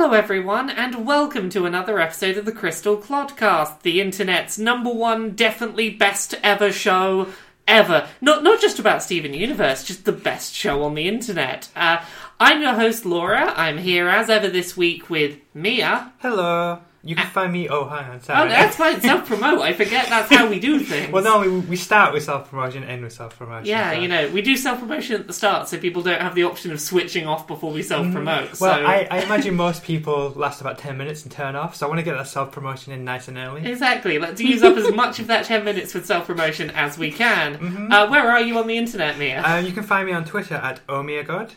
Hello, everyone, and welcome to another episode of the Crystal Clodcast, the internet's number one, definitely best ever show ever. Not not just about Steven Universe, just the best show on the internet. Uh, I'm your host, Laura. I'm here as ever this week with Mia. Hello. You can find me. Oh, hang on. Oh, that's fine. Self promote. I forget that's how we do things. well, no, we, we start with self promotion, and end with self promotion. Yeah, you know, we do self promotion at the start, so people don't have the option of switching off before we self promote. Mm-hmm. Well, so I, I imagine most people last about 10 minutes and turn off, so I want to get that self promotion in nice and early. Exactly. Let's use up as much of that 10 minutes with self promotion as we can. Mm-hmm. Uh, where are you on the internet, Mia? Uh, you can find me on Twitter at OmiaGod.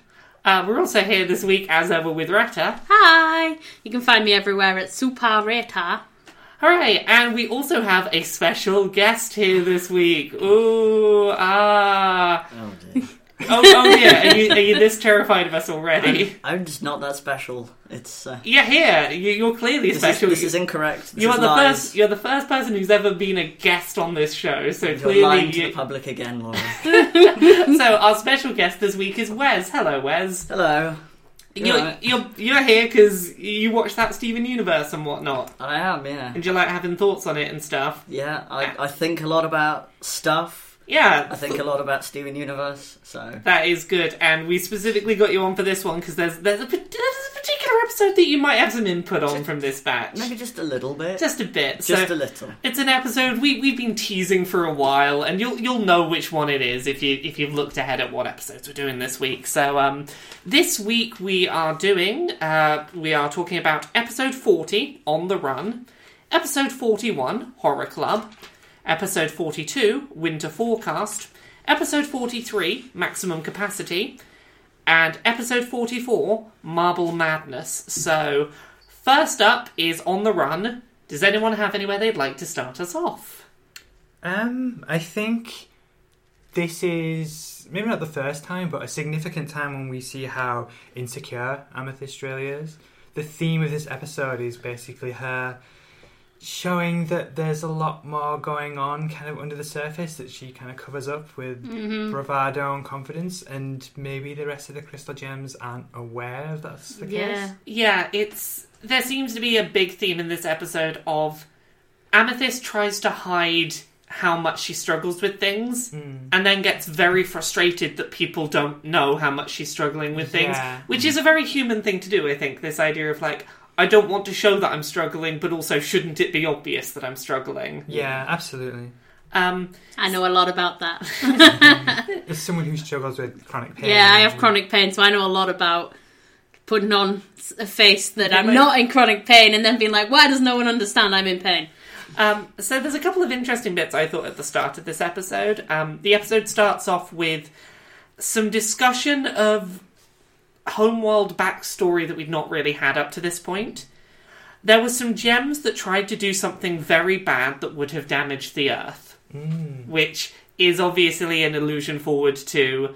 Uh, we're also here this week, as ever, with Retta. Hi! You can find me everywhere at Super Retta. Hooray! And we also have a special guest here this week. Ooh, ah. Oh dear. Oh, oh yeah. Are you, are you this terrified of us already? I'm just not that special. It's uh, Yeah, here. You, you're clearly this, is, special. this is incorrect. This you are is the lies. first. You're the first person who's ever been a guest on this show. So clearly You're clearly, lying to you- the public again, Laura. so our special guest this week is Wes. Hello, Wes. Hello. You're, Right. you're you're here because you watched that Steven Universe and whatnot, I am. Yeah. and you like having thoughts on it and stuff. Yeah. I, I think a lot about stuff. Yeah, I think a lot about Steven Universe. So that is good. And we specifically got you on for this one because there's there's a, there's a particular episode that you might have some input on from this batch, maybe just a little bit. just a bit. Just so a little. it's an episode we we've been teasing for a while, and you'll you'll know which one it is if you if you've looked ahead at what episodes we're doing this week. So um, this week we are doing uh, we are talking about episode forty on the run, episode forty one horror club, episode forty two winter forecast, episode forty three maximum capacity, and episode forty four marble madness. So first up is on the run. Does anyone have anywhere they'd like to start us off? Um, I think this is maybe not the first time, but a significant time when we see how insecure Amethyst really is. The theme of this episode is basically her showing that there's a lot more going on kind of under the surface that she kind of covers up with bravado and confidence and maybe the rest of the crystal gems aren't aware of that's the case. Yeah. Yeah, it's there seems to be a big theme in this episode of Amethyst tries to hide how much she struggles with things Hmm. and then gets very frustrated that people don't know how much she's struggling with things, Yeah. which is a very human thing to do, I think. This idea of like I don't want to show that I'm struggling, but also shouldn't it be obvious that I'm struggling? Yeah, absolutely. Um, I know a lot about that. As someone who struggles with chronic pain. yeah, I have chronic pain, so I know a lot about putting on a face that I'm but- not in chronic pain and then being like, why does no one understand I'm in pain? Um, so there's a couple of interesting bits I thought at the start of this episode. Um, the episode starts off with some discussion of homeworld backstory that we've not really had up to this point. There were some gems that tried to do something very bad that would have damaged the Earth, hmm. which is obviously an allusion forward to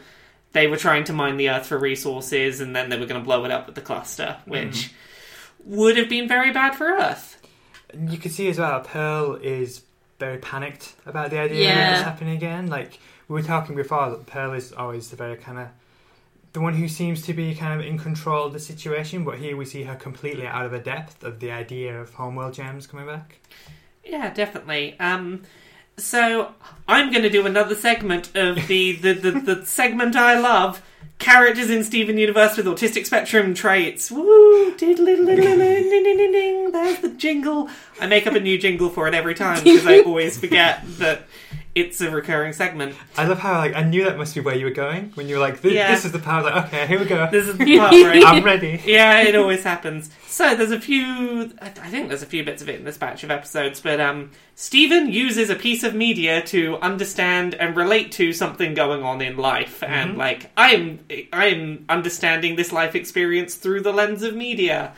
they were trying to mine the Earth for resources and then they were going to blow it up with the cluster, hmm. which would have been very bad for Earth. You can see as well, Pearl is very panicked about the idea Yeah. of this happening again. Like we were talking before, that Pearl is always the very kind of the one who seems to be kind of in control of the situation, but here we see her completely out of the depth of the idea of Homeworld gems coming back. Yeah, definitely. Um, so I'm going to do another segment of the, the, the, the segment I love: characters in Steven Universe with autistic spectrum traits. Woo! Diddle-diddle-diddle-ding-ding-ding-ding. There's the jingle. I make up a new jingle for it every time because I always forget that it's a recurring segment. I love how like I knew that must be where you were going when you were like, "This, Yeah. this is the part." Like, okay, here we go. This is the part where I I'm ready. yeah, it always happens. So there's a few. I think there's a few bits of it in this batch of episodes, but um, Steven uses a piece of media to understand and relate to something going on in life, and like I am, I am understanding this life experience through the lens of media,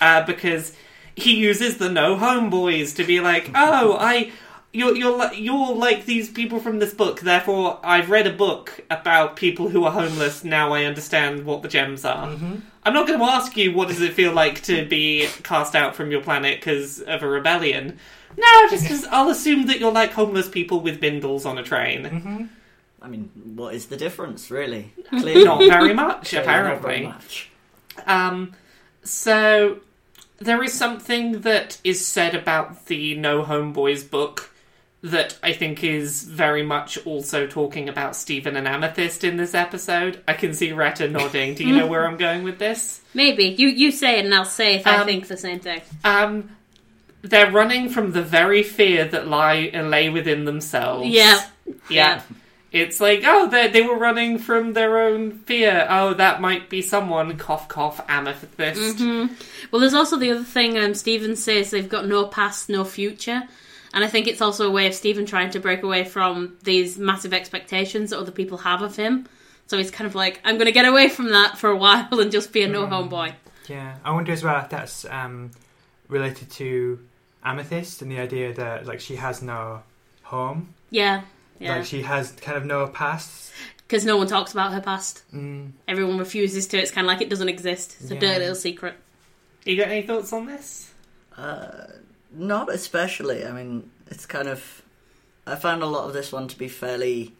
uh, because he uses the no homeboys to be like, oh, I. You're you're li- you're like these people from this book. Therefore, I've read a book about people who are homeless. Now I understand what the gems are. I'm not going to ask you what does it feel like to be cast out from your planet because of a rebellion. No, just 'cause I'll assume that you're like homeless people with bindles on a train. I mean, what is the difference, really? Clearly Not very much, Clearly not very apparently. much. Um, so there is something that is said about the No Homeboys book that I think is very much also talking about Steven and Amethyst in this episode. I can see Retta nodding. Do you know where I'm going with this? Maybe you you say it and I'll say if I Um, think the same thing. Um, they're running from the very fear that lie lay within themselves. Yeah, yeah. It's like, oh, they they were running from their own fear. Oh, that might be someone. Cough, cough. Amethyst. Well, there's also the other thing. Um, Steven says they've got no past, no future, and I think it's also a way of Steven trying to break away from these massive expectations that other people have of him. So he's kind of like, I'm going to get away from that for a while and just be a no homeboy. Yeah, I wonder as well if that's um, related to Amethyst and the idea that like she has no home, Yeah, yeah. like she has kind of no past. Because no one talks about her past. Mm, Everyone refuses to. It's kind of like it doesn't exist. It's a Yeah. dirty little secret. You got any thoughts on this? Uh, not especially. I mean, it's kind of. I found a lot of this one to be fairly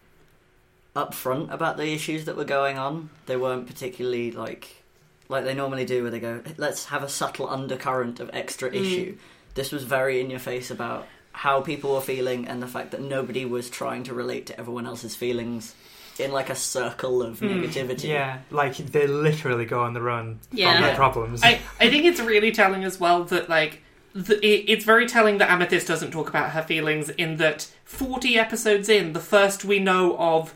upfront about the issues that were going on. They weren't particularly like like they normally do, where they go, "Let's have a subtle undercurrent of extra mm. issue." This was very in your face about how people were feeling and the fact that nobody was trying to relate to everyone else's feelings in like a circle of hmm. negativity. yeah, like they literally go on the run Yeah. from their Yeah. problems. I, I think it's really telling as well that like the, it, it's very telling that Amethyst doesn't talk about her feelings in that 40 episodes in the first we know of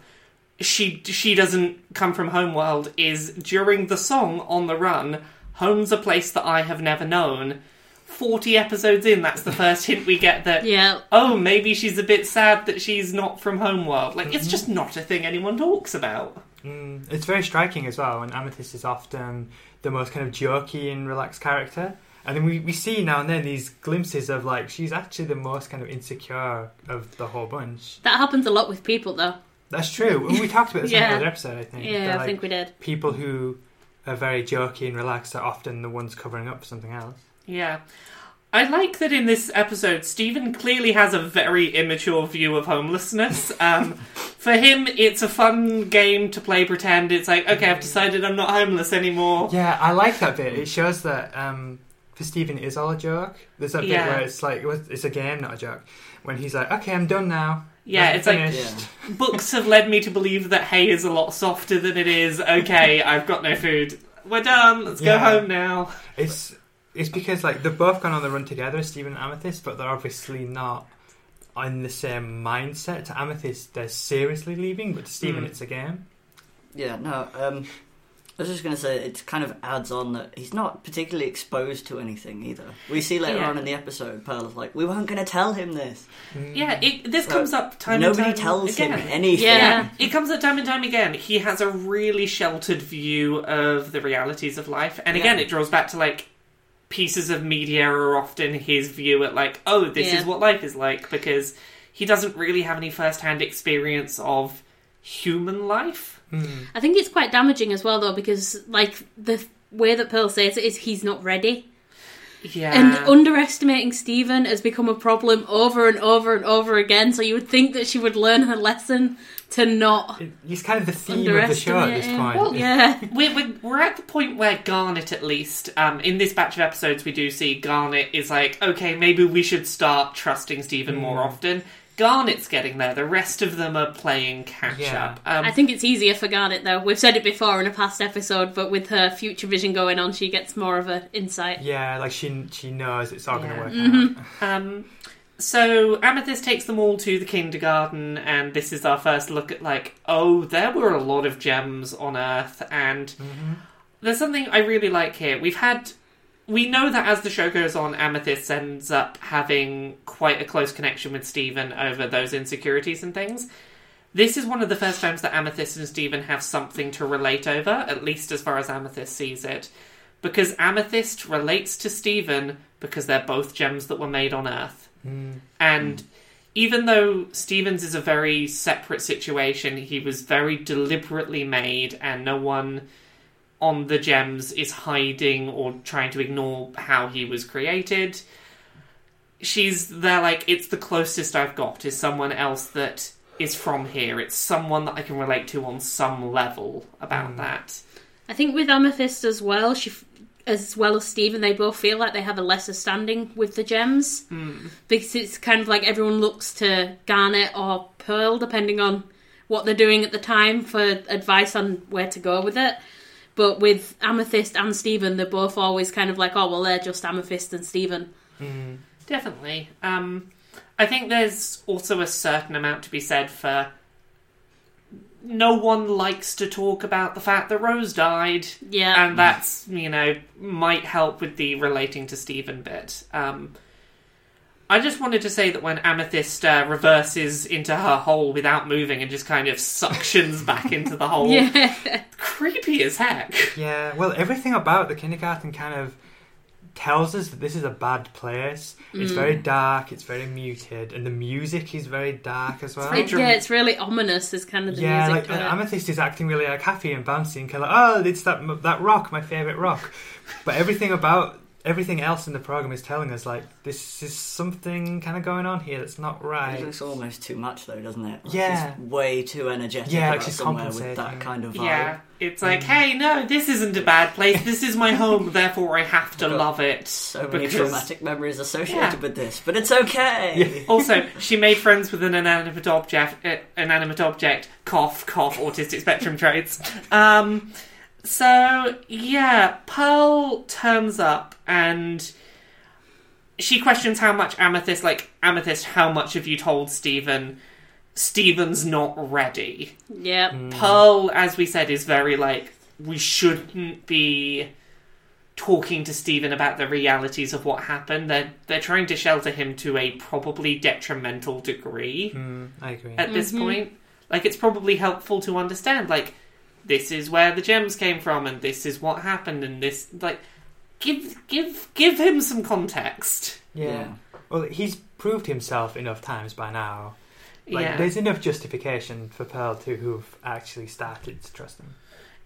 she she doesn't come from homeworld is during the song on the run home's a place that I have never known 40 episodes in that's the first hint we get that Yeah. oh maybe she's a bit sad that she's not from homeworld like it's just not a thing anyone talks about Mm, it's very striking as well, and Amethyst is often the most kind of jokey and relaxed character. And then we, we see now and then these glimpses of like she's actually the most kind of insecure of the whole bunch. That happens a lot with people, though. That's true. And we talked about this in Yeah. another episode, I think. Yeah, that, I think we did. people who are very jokey and relaxed are often the ones covering up for something else. Yeah. I like that in this episode, Steven clearly has a very immature view of homelessness. Um, for him, it's a fun game to play pretend. It's like, okay, I've decided I'm not homeless anymore. Yeah, I like that bit. It shows that um, for Steven, is all a joke. There's that bit Yeah. where it's like it's a game, not a joke. When he's like, "Okay, I'm done now." Yeah, I'm it's like finished." books have led me to believe that hay is a lot softer than it is. Okay, I've got no food. We're done. Let's go home now. It's it's because like they've both gone on the run together, Steven and Amethyst, but they're obviously not in the same mindset. To Amethyst, they're seriously leaving, but to Steven, Mm. it's a game. Yeah, no. Um, I was just going to say it kind of adds on that he's not particularly exposed to anything either. We see later Yeah. on in the episode, Pearl's like, "We weren't going to tell him this." Yeah, mm. it, this So, comes up time Nobody and time tells again. him anything. Yeah. It comes up time and time again. He has a really sheltered view of the realities of life. And again, Yeah. it draws back to like pieces of media are often his view at like, oh, this Yeah. is what life is like because he doesn't really have any first hand experience of human life. Mm. I think it's quite damaging as well, though, because like the way that Pearl says it is he's not ready, Yeah. and underestimating Steven has become a problem over and over and over again. So you would think that she would learn her lesson to not It- He's kind of the theme of the show at this point. Well, Yeah, we're, we're, we're at the point where Garnet, at least, um, in this batch of episodes, we do see Garnet is like, okay, maybe we should start trusting Steven more Mm. often. Garnet's getting there. The rest of them are playing catch Yeah. up. Um, I think it's easier for Garnet though. We've said it before in a past episode, but with her future vision going on, she gets more of an insight. Yeah, like she she knows it's all Yeah. going to work Mm-hmm. out. Um, so Amethyst takes them all to the kindergarten, and this is our first look at like, oh, there were a lot of gems on Earth, and there's something I really like here. We've had, we know that as the show goes on, Amethyst ends up having quite a close connection with Steven over those insecurities and things. This is one of the first times that Amethyst and Steven have something to relate over, at least as far as Amethyst sees it. Because Amethyst relates to Steven because they're both gems that were made on Earth. Mm. And even though Stevens is a very separate situation, he was very deliberately made, and no one on the gems is hiding or trying to ignore how he was created. She's there, like, it's the closest I've got, is someone else that is from here. It's someone that I can relate to on some level about Mm. that. I think with Amethyst as well, she f- as well as Steven, they both feel like they have a lesser standing with the gems because it's kind of like everyone looks to Garnet or Pearl, depending on what they're doing at the time, for advice on where to go with it. But with Amethyst and Steven, they're both always kind of like, oh well, they're just Amethyst and Steven. Definitely. Um, I think there's also a certain amount to be said for. No one likes to talk about the fact that Rose died, Yeah, and that's you know might help with the relating to Steven bit. Um, I just wanted to say that when Amethyst uh, reverses into her hole without moving and just kind of suctions back into the hole, yeah, creepy as heck. Yeah, well, everything about the kindergarten kind of tells us that this is a bad place. It's very dark, it's very muted, and the music is very dark as well. very It- yeah, it's really ominous. Is kind of the yeah, music. Yeah, like uh. Amethyst is acting really like happy and bouncy and kind of like, oh, it's that that rock, my favorite rock. But everything about everything else in the program is telling us like this is something kind of going on here that's not right. It looks almost too much, though, doesn't it? Like, Yeah. she's way too energetic. Yeah, like she's somewhere with that kind of vibe. Yeah, it's like, hey, no, this isn't a bad place. This is my home, therefore I have to Got love it. So many because- traumatic memories associated Yeah. with this, but it's okay. Also, she made friends with an inanimate object. Uh, inanimate object. Cough, cough. Autistic spectrum traits. Um, so yeah, Pearl turns up and she questions how much Amethyst, like Amethyst, how much have you told Steven? Steven's not ready. yeah, Pearl, as we said, is very like we shouldn't be talking to Steven about the realities of what happened. They're they're trying to shelter him to a probably detrimental degree Mm, I agree. at this point. Like it's probably helpful to understand like this is where the gems came from and this is what happened and this like give give give him some context. yeah. Well, he's proved himself enough times by now. Like, yeah. there's enough justification for Pearl to who've actually started to trust him.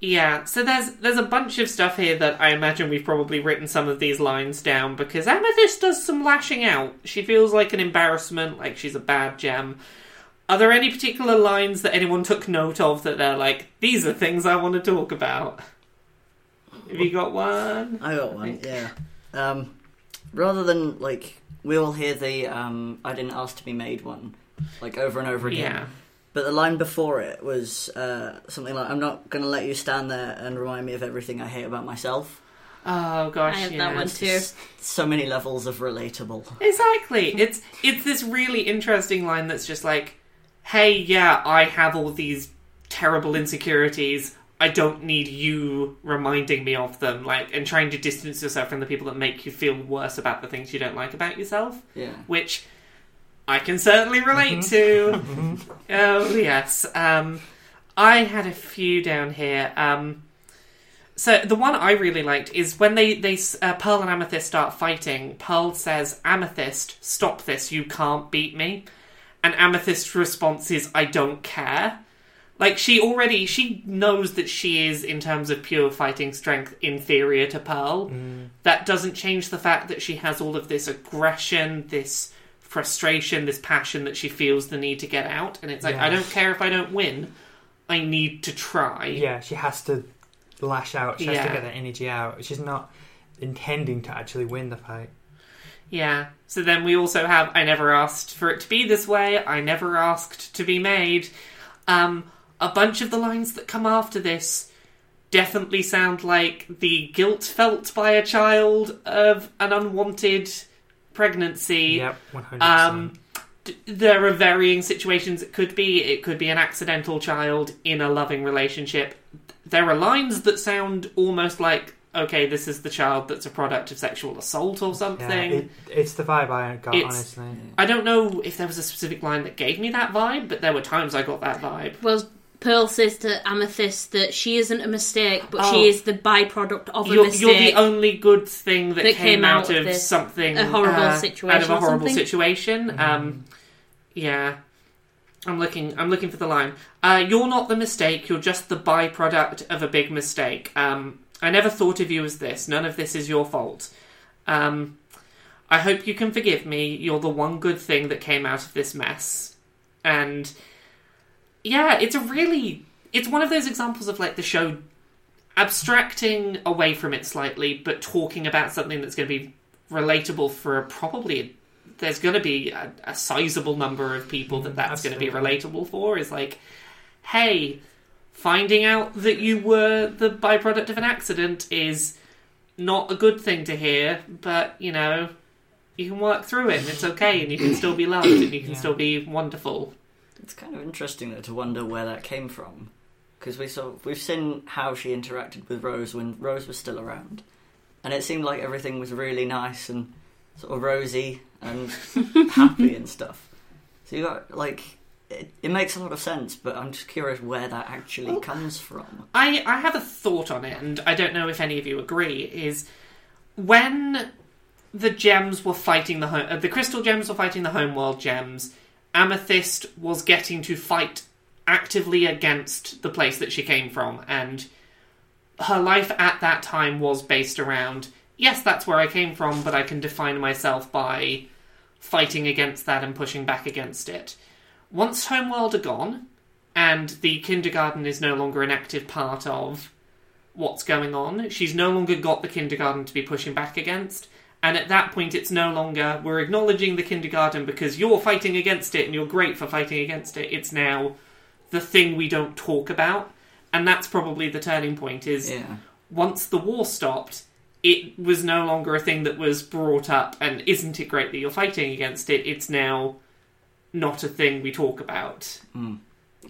Yeah, so there's there's a bunch of stuff here that I imagine we've probably written some of these lines down because Amethyst does some lashing out. She feels like an embarrassment, like she's a bad gem. Are there any particular lines that anyone took note of that they're like, these are things I want to talk about? Have you got one? I got one, yeah. Um, rather than, like, we all hear the um, I didn't ask to be made one, like, over and over again. Yeah. But the line before it was uh, something like, I'm not going to let you stand there and remind me of everything I hate about myself. Oh gosh, I have yeah. that one too. So many levels of relatable. Exactly. It's it's this really interesting line that's just like, "Hey, yeah, I have all these terrible insecurities. I don't need you reminding me of them." Like, and trying to distance yourself from the people that make you feel worse about the things you don't like about yourself, Yeah. which I can certainly relate to. oh yes. Um, I had a few down here. Um, so the one I really liked is when they they uh, Pearl and Amethyst start fighting. Pearl says, "Amethyst, stop this! You can't beat me." And Amethyst's response is, "I don't care." Like she already she knows that she is in terms of pure fighting strength inferior to Pearl. Mm. That doesn't change the fact that she has all of this aggression, this frustration, this passion that she feels the need to get out. And it's like, Yeah. I don't care if I don't win. I need to try. Yeah, she has to lash out. She has Yeah. to get that energy out. She's not intending to actually win the fight. Yeah. So then we also have I never asked for it to be this way. I never asked to be made. Um, a bunch of the lines that come after this definitely sound like the guilt felt by a child of an unwanted pregnancy. Yep, one hundred Um, percent. d- there are varying situations it could be. It could be an accidental child in a loving relationship. There are lines that sound almost like, okay, this is the child that's a product of sexual assault or Yeah, something. it, it's the vibe I got, It's- honestly. I don't know if there was a specific line that gave me that vibe, but there were times I got that vibe. Well, Pearl says to Amethyst that she isn't a mistake, but Oh. she is the byproduct of a You're, mistake. you're the only good thing that, that came, came out, out of of this- something a horrible uh, situation out of a horrible something. situation. Um, yeah, I'm looking. I'm looking for the line. Uh, you're not the mistake. You're just the byproduct of a big mistake. Um, I never thought of you as this. None of this is your fault. Um, I hope you can forgive me. You're the one good thing that came out of this mess. And yeah, it's a really it's one of those examples of like the show abstracting away from it slightly, but talking about something that's going to be relatable for probably there's going to be a, a sizable number of people that that's going to be relatable for. Is like, hey, finding out that you were the byproduct of an accident is not a good thing to hear, but you know. You can work through it, and it's okay, and you can still be loved, and you can Yeah. still be wonderful. It's kind of interesting though to wonder where that came from, because we saw we've seen how she interacted with Rose when Rose was still around, and it seemed like everything was really nice and sort of rosy and happy and stuff. So you got like it, it makes a lot of sense, but I'm just curious where that actually comes from. I, I have a thought on it, and I don't know if any of you agree. Is when the gems were fighting the home, uh, the crystal gems were fighting the homeworld gems. Amethyst was getting to fight actively against the place that she came from, and her life at that time was based around. Yes, that's where I came from, but I can define myself by fighting against that and pushing back against it. Once Homeworld are gone, and the kindergarten is no longer an active part of what's going on. She's no longer got the kindergarten to be pushing back against. And at that point, it's no longer, we're acknowledging the kindergarten because you're fighting against it and you're great for fighting against it. It's now the thing we don't talk about. And that's probably the turning point is Yeah, once the war stopped, it was no longer a thing that was brought up and isn't it great that you're fighting against it? It's now not a thing we talk about. Hmm.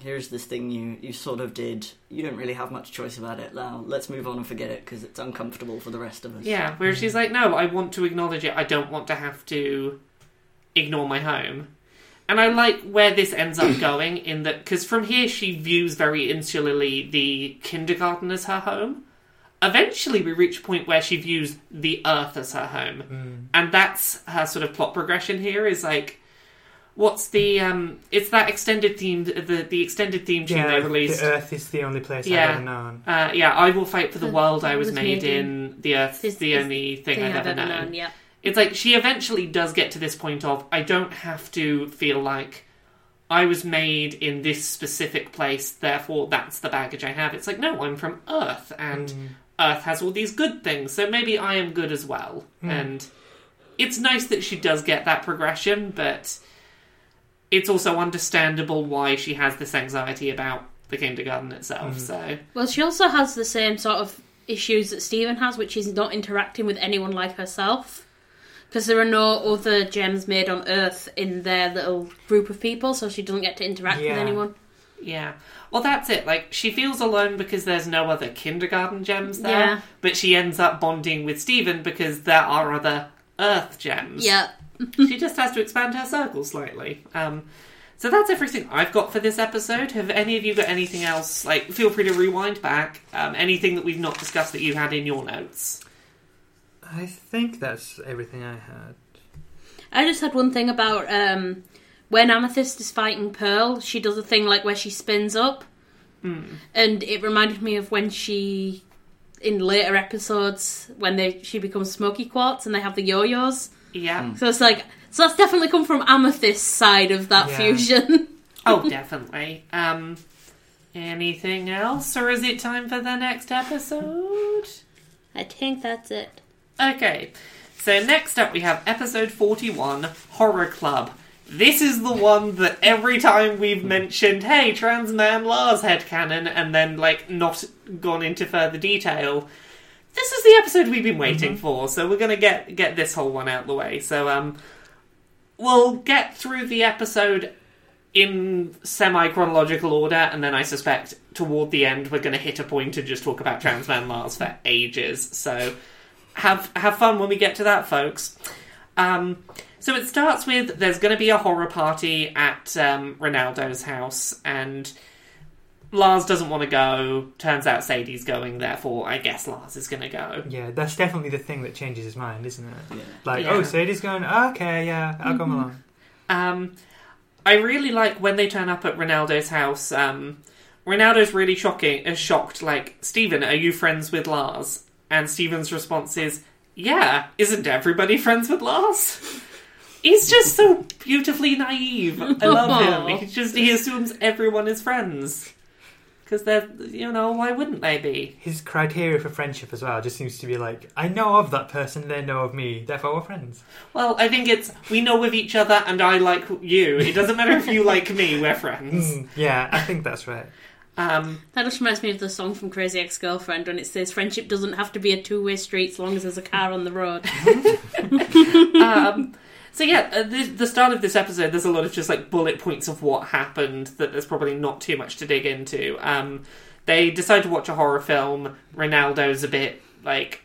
here's this thing you you sort of did. You don't really have much choice about it now. Let's move on and forget it because it's uncomfortable for the rest of us. Yeah, where she's hmm. like, no, I want to acknowledge it. I don't want to have to ignore my home. And I like where this ends up going in that because from here she views very insularly the kindergarten as her home. Eventually, we reach a point where she views the Earth as her home, hmm. and that's her sort of plot progression. Here is like, what's the um? It's that extended theme, the the extended theme tune Yeah, they released. the Earth is the only place Yeah. I've ever known. Uh, yeah, I will fight for the The- world I was, was made, made in. The Earth is Is- the is only thing, thing I've, ever known. known. Yeah. It's like she eventually does get to this point of I don't have to feel like I was made in this specific place, therefore that's the baggage I have. It's like no, I'm from Earth, and Mm. Earth has all these good things, so maybe I am good as well. Hmm. And it's nice that she does get that progression, but it's also understandable why she has this anxiety about the kindergarten itself. Hmm. So Well, she also has the same sort of issues that Steven has, which is not interacting with anyone like herself. Because there are no other gems made on Earth in their little group of people, so she doesn't get to interact with anyone. Yeah. Well, that's it. Like, she feels alone because there's no other kindergarten gems there. Yeah. But she ends up bonding with Steven because there are other Earth gems. Yeah. She just has to expand her circle slightly. Um, so that's everything I've got for this episode. Have any of you got anything else? Like, feel free to rewind back. Um, anything that we've not discussed that you had in your notes? I think that's everything I had. I just had one thing about um, when Amethyst is fighting Pearl, she does a thing like where she spins up. And it reminded me of when she, in later episodes, when they she becomes Smoky Quartz and they have the yo yos. Yeah. So it's like, so that's definitely come from Amethyst's side of that Yeah. fusion. Oh, definitely. Um, anything else, or is it time for the next episode? I think that's it. Okay, so next up we have episode 41 Horror Club. This is the one that every time we've mentioned, hey, trans man Lars headcanon, and then, like, not gone into further detail, this is the episode we've been waiting for, so we're gonna get, get this whole one out of the way. So, um, we'll get through the episode in semi chronological order, and then I suspect toward the end we're going to hit a point and just talk about Trans Man Lars for ages. So have have fun when we get to that, folks. Um, so it starts with there's going to be a horror party at um, Ronaldo's house, and Lars doesn't want to go. Turns out Sadie's going, therefore I guess Lars is going to go. Yeah, that's definitely the thing that changes his mind, isn't it? Yeah. Like, Yeah. oh, Sadie's going, okay, yeah, I'll come along. Um, I really like when they turn up at Ronaldo's house. Um, Ronaldo's really shocking, uh, shocked. Like, Steven, are you friends with Lars? And Steven's response is, "Yeah, isn't everybody friends with Lars?" He's just so beautifully naive. I love him. He just he assumes everyone is friends because they're you know why wouldn't they be? His criteria for friendship as well just seems to be like, I know of that person, they know of me, therefore we're friends. Well, I think it's we know of each other, and I like you. It doesn't matter if you like me. We're friends. Mm, yeah, I think that's right. Um, That just reminds me of the song from Crazy Ex Girlfriend when it says friendship doesn't have to be a two way street as long as there's a car on the road. um, so yeah, uh, the, the start of this episode, there's a lot of just like bullet points of what happened that there's probably not too much to dig into. Um, they decide to watch a horror film. Ronaldo's a bit like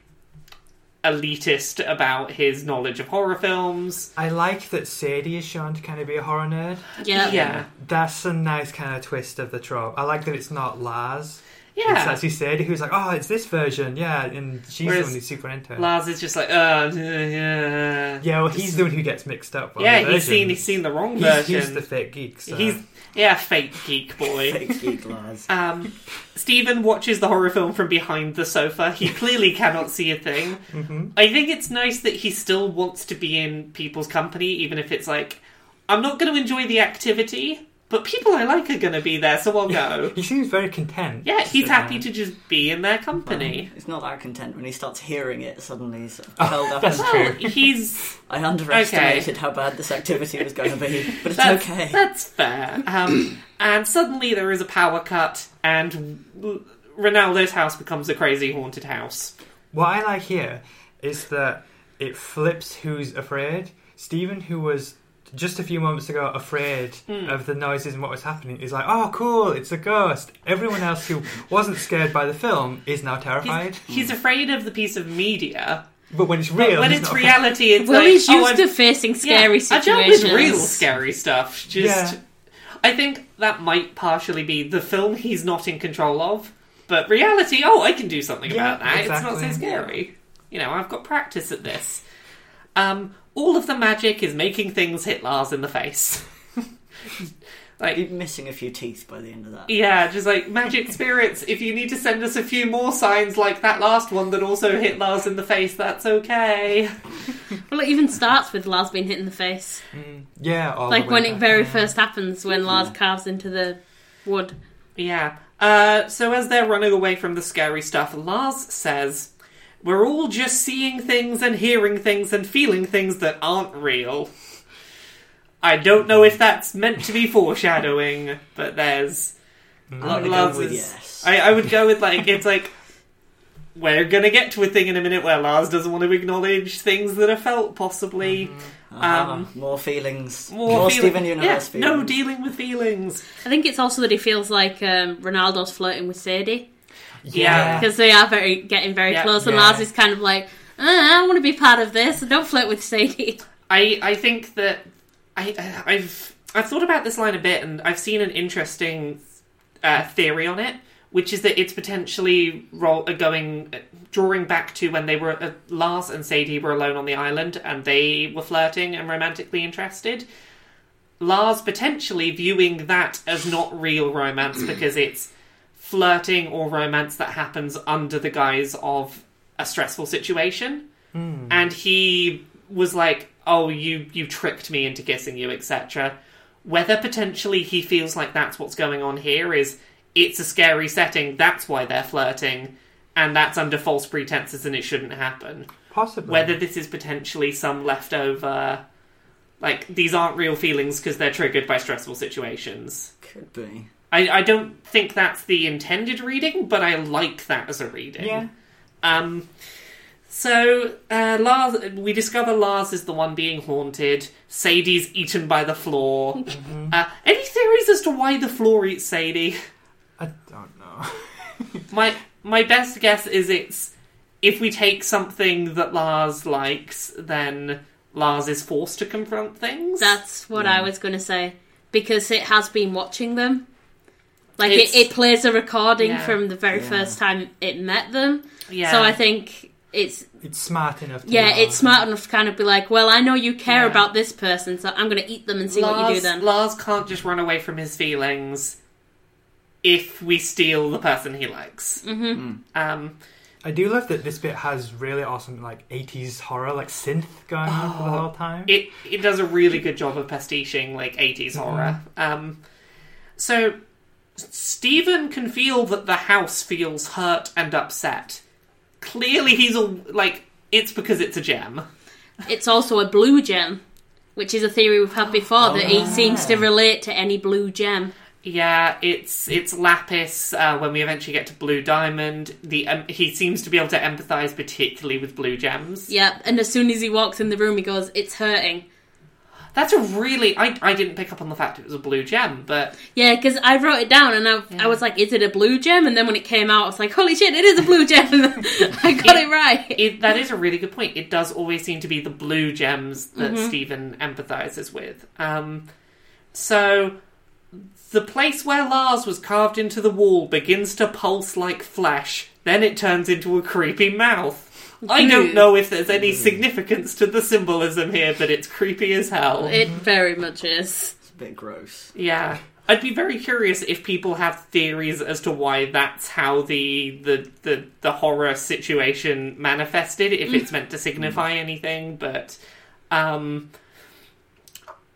elitist about his knowledge of horror films. I like that Sadie is shown to kind of be a horror nerd. Yeah. yeah, That's a nice kind of twist of the trope. I like that it's not Lars. It's yeah. said, he was like, oh, it's this version, yeah, and she's Whereas the one who's super into it. Lars is just like, uh, yeah, yeah, well, he's the one who gets mixed up. on yeah. the He's seen he's seen the wrong He's, version. he's the fake geek. So. He's yeah, fake geek boy. Fake geek Lars. Um, Steven watches the horror film from behind the sofa. He clearly cannot see a thing. Mhm. I think it's nice that he still wants to be in people's company, even if it's like, I'm not going to enjoy the activity, but people I like are going to be there, so I'll go. He seems very content. Yeah, he's So, happy to just be in their company. He's not that content when he starts hearing it. Suddenly, he's sort of Oh, held up. that's and- Well, true. he's I underestimated how bad this activity was going to be, but it's that's, okay. That's fair. Um, and suddenly there is a power cut, and Ronaldo's house becomes a crazy haunted house. What I like here is that it flips who's afraid. Steven, who was just a few moments ago afraid Hmm. of the noises and what was happening, is like, oh, cool, it's a ghost. Everyone else who wasn't scared by the film is now terrified. He's, he's afraid of the piece of media, But when it's but real, when he's it's reality, it's Well, like he's oh, used I'm- to facing scary yeah, situations. I dealt with real scary stuff. Just, Yeah. I think that might partially be the film he's not in control of, but reality. Oh, I can do something Yeah, about that. It's not so scary. You know, I've got practice at this. Um, all of the magic is making things hit Lars in the face. like You're missing a few teeth by the end of that. Yeah, just like magic spirits. If you need to send us a few more signs like that last one that also hit Lars in the face, that's okay. Well, it even starts with Lars being hit in the face. Mm, yeah, all the like way when it very yeah. first happens, when Lars carves into the wood. Yeah. Uh, so as they're running away from the scary stuff, Lars says, "We're all just seeing things and hearing things and feeling things that aren't real." I don't know if that's meant to be foreshadowing, but there's I'm gonna Lars go with is- yes. I, I would go with like it's like we're gonna get to a thing in a minute where Lars doesn't want to acknowledge things that are felt, possibly Ah, um, more feelings. more, More, feeling- Steven Universe yeah, no dealing with feelings. I think it's also that he feels like um, Ronaldo's flirting with Sadie Yeah. because they are very getting very Yeah. close, and Yeah. Lars is kind of like, uh, I want to be part of this. Don't flirt with Sadie. I I think that I I've I've thought about this line a bit, and I've seen an interesting uh, theory on it, which is that it's potentially ro- uh, going uh, drawing back to when they were uh, Lars and Sadie were alone on the island, and they were flirting and romantically interested. Lars potentially viewing that as not real romance because it's flirting or romance that happens under the guise of a stressful situation Hmm. and he was like, "Oh, you you tricked me into kissing you, etc." Whether potentially he feels like that's what's going on here is it's a scary setting, that's why they're flirting, and that's under false pretenses and it shouldn't happen. Possibly. Whether this is potentially some leftover, like these aren't real feelings because they're triggered by stressful situations. Could be. I, I don't think that's the intended reading, but I like that as a reading. Yeah. Um, so uh, Lars, we discover Lars is the one being haunted. Sadie's eaten by the floor. Mm-hmm. Uh, any theories as to why the floor eats Sadie? I don't know. My my best guess is it's if we take something that Lars likes, then Lars is forced to confront things. That's what Yeah. I was going to say because it has been watching them. Like it, it plays a recording Yeah. from the very Yeah. first time it met them. yeah. So I think it's It's smart enough. To yeah, know. it's smart enough to kind of be like, well, I know you care Yeah. about this person, so I'm going to eat them and see Lars, what you do then. Lars can't just run away from his feelings if we steal the person he likes. hmm Um, I do love that this bit has really awesome like 80s horror, like synth going on for the Oh, whole time. it it does a really good job of pastiching like 80s horror. Um, so Steven can feel that the house feels hurt and upset. Clearly, he's all like, it's because it's a gem. It's also a blue gem, which is a theory we've had before that he seems to relate to any blue gem. Yeah, it's it's lapis. Uh, when we eventually get to blue diamond, the um, he seems to be able to empathize particularly with blue gems. Yeah, and as soon as he walks in the room, he goes, "It's hurting." That's a really I I didn't pick up on the fact it was a blue gem, but Yeah, because I wrote it down and I, I was like, "Is it a blue gem?" And then when it came out, I was like, "Holy shit, it is a blue gem!" I got it right. it, that is a really good point. It does always seem to be the blue gems that Steven empathizes with. Um, so the place where Lars was carved into the wall begins to pulse like flesh. Then it turns into a creepy mouth. I don't know if there's any significance to the symbolism here, but it's creepy as hell. It very much is. It's a bit gross. Yeah. I'd be very curious if people have theories as to why that's how the the, the, the horror situation manifested, if it's meant to signify anything, but um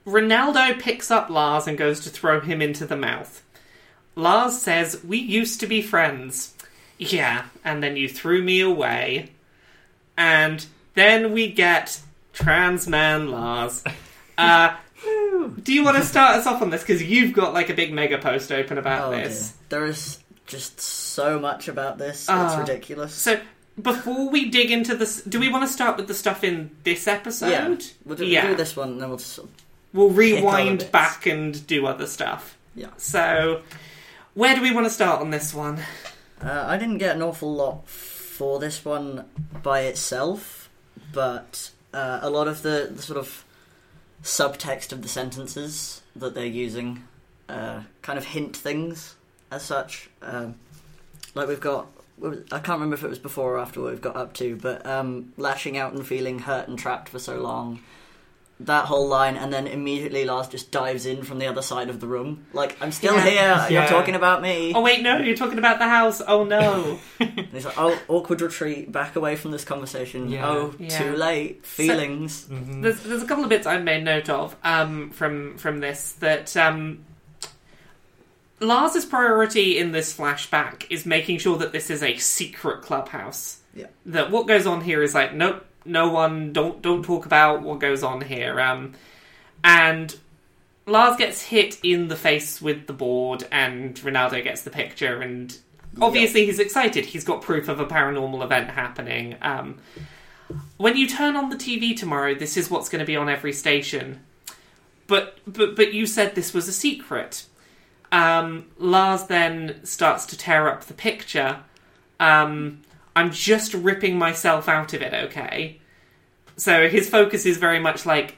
Ronaldo picks up Lars and goes to throw him into the mouth. Lars says, We used to be friends. Yeah, and then you threw me away. And then we get Trans Man Lars. Uh, do you want to start us off on this? Because you've got like a big mega post open about Oh this. dear. There is just so much about this. It's Ah. ridiculous. So before we dig into this, do we want to start with the stuff in this episode? yeah, we'll do, Yeah. we'll do this one, and then we'll just sort of- We'll rewind back and do other stuff. yeah. So, where do we want to start on this one? Uh, I didn't get an awful lot for this one by itself, but uh, a lot of the, the sort of subtext of the sentences that they're using uh, kind of hint things as such. Um, like we've got, I can't remember if it was before or after what we've got up to, but um, lashing out and feeling hurt and trapped for so long. That whole line, and then immediately Lars just dives in from the other side of the room. Like, I'm still Yeah. here. You're talking about me. Oh wait, no, you're talking about the house. Oh no. And he's like, oh, awkward retreat, back away from this conversation. Yeah. Oh, Yeah. too late. Feelings. Mhm. there's there's a couple of bits I've made note of um, from from this that um, Lars's priority in this flashback is making sure that this is a secret clubhouse. Yeah. That what goes on here is like nope, no one don't don't talk about what goes on here. Um, and Lars gets hit in the face with the board, and Ronaldo gets the picture, and obviously he's excited. He's got proof of a paranormal event happening. Um, when you turn on the TV tomorrow, this is what's going to be on every station. But but but you said this was a secret. Um, Lars then starts to tear up the picture. Um, I'm just ripping myself out of it, okay? So his focus is very much like,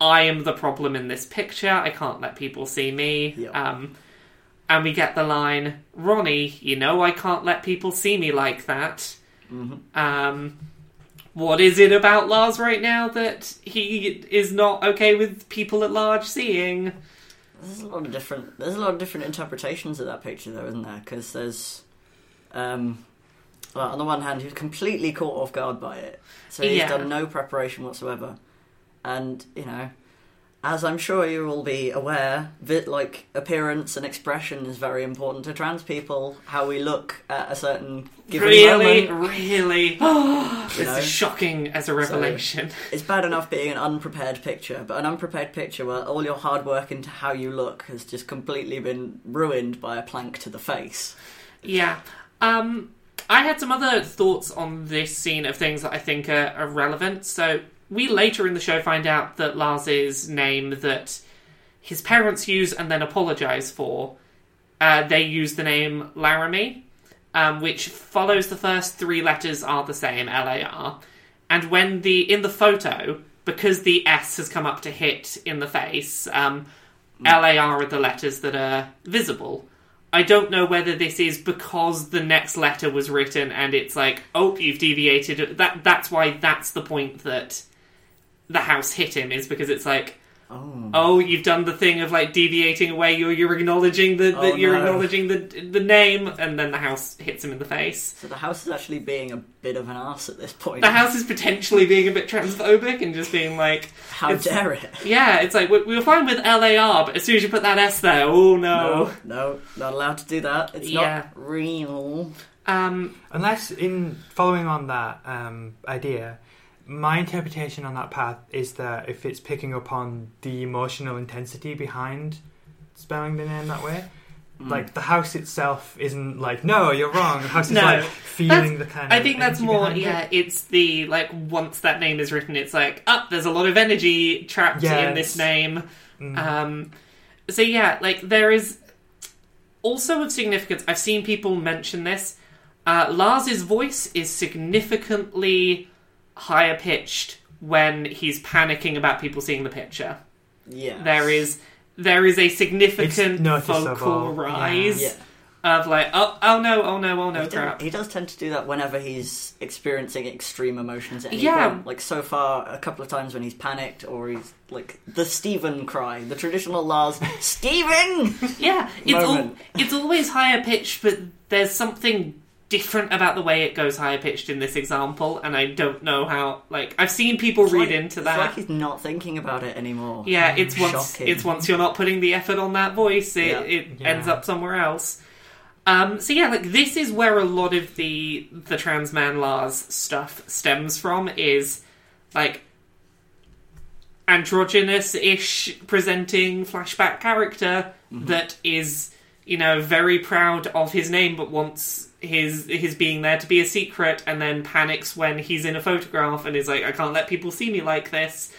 I am the problem in this picture. I can't let people see me. Yeah. Um, and we get the line, Ronnie, you know I can't let people see me like that. Mhm. Um, what is it about Lars right now that he is not okay with people at large seeing? There's a lot of different. There's a lot of different interpretations of that picture, though, isn't there? Because there's, um, well, on the one hand, he was completely caught off guard by it, so he's Yeah. done no preparation whatsoever, and you know, as I'm sure you will be aware, like appearance and expression is very important to trans people. How we look at a certain given really, moment. really. know? it's shocking as a revelation. It's bad enough being an unprepared picture, but an unprepared picture where all your hard work into how you look has just completely been ruined by a plank to the face. Yeah. Um, I had some other thoughts on this scene of things that I think are, are relevant. So we later in the show find out that Lars's name that his parents use and then apologize for, uh, they use the name Laramie, um, which follows the first three letters are the same, L A R. And when the in the photo, because the S has come up to hit in the face, um, L A R are the letters that are visible. I don't know whether this is because the next letter was written and it's like, oh, you've deviated. That that's why that's the point that the house hit him is because it's like, Oh. Oh, you've done the thing of like deviating away. You're you're acknowledging the, the Oh, you're no. acknowledging the the name, and then the house hits him in the face. So the house is actually being a bit of an ass at this point. The house is potentially being a bit transphobic and just being like, How dare it? yeah, it's like we, we were fine with LAR, but as soon as you put that S there, oh no. No, no, not allowed to do that. It's Yeah. not real. Um, Unless, in following on that um, idea, my interpretation on that path is that if it's picking up on the emotional intensity behind spelling the name that way, Mm. like the house itself isn't like, no, you're wrong. The house is like feeling the kind of. I think that's more, behind it. yeah, it's the, like, once that name is written, it's like, up, there's a lot of energy trapped in this name. Mm. Um, so yeah, like, there is also of significance, I've seen people mention this, uh, Lars's voice is significantly higher pitched when he's panicking about people seeing the picture. Yeah. There is there is a significant vocal rise Yeah. of like, oh, oh no, oh no, oh no, he, crap. does, he does tend to do that whenever he's experiencing extreme emotions at any Yeah. point. Like so far, a couple of times when he's panicked or he's like the Steven cry, the traditional Lars Steven. Yeah, it's al- it's always higher pitched, but there's something different about the way it goes higher pitched in this example, and I don't know how. Like, I've seen people It's read like- into It's that. like he's not thinking about it anymore. yeah, it's once Shocking. it's once you're not putting the effort on that voice, it, Yeah. it Yeah. ends up somewhere else. Um, so yeah, like this is where a lot of the the trans man Lars stuff stems from. Is like androgynous-ish presenting flashback character that is you know very proud of his name but wants his his being there to be a secret and then panics when he's in a photograph and is like I can't let people see me like this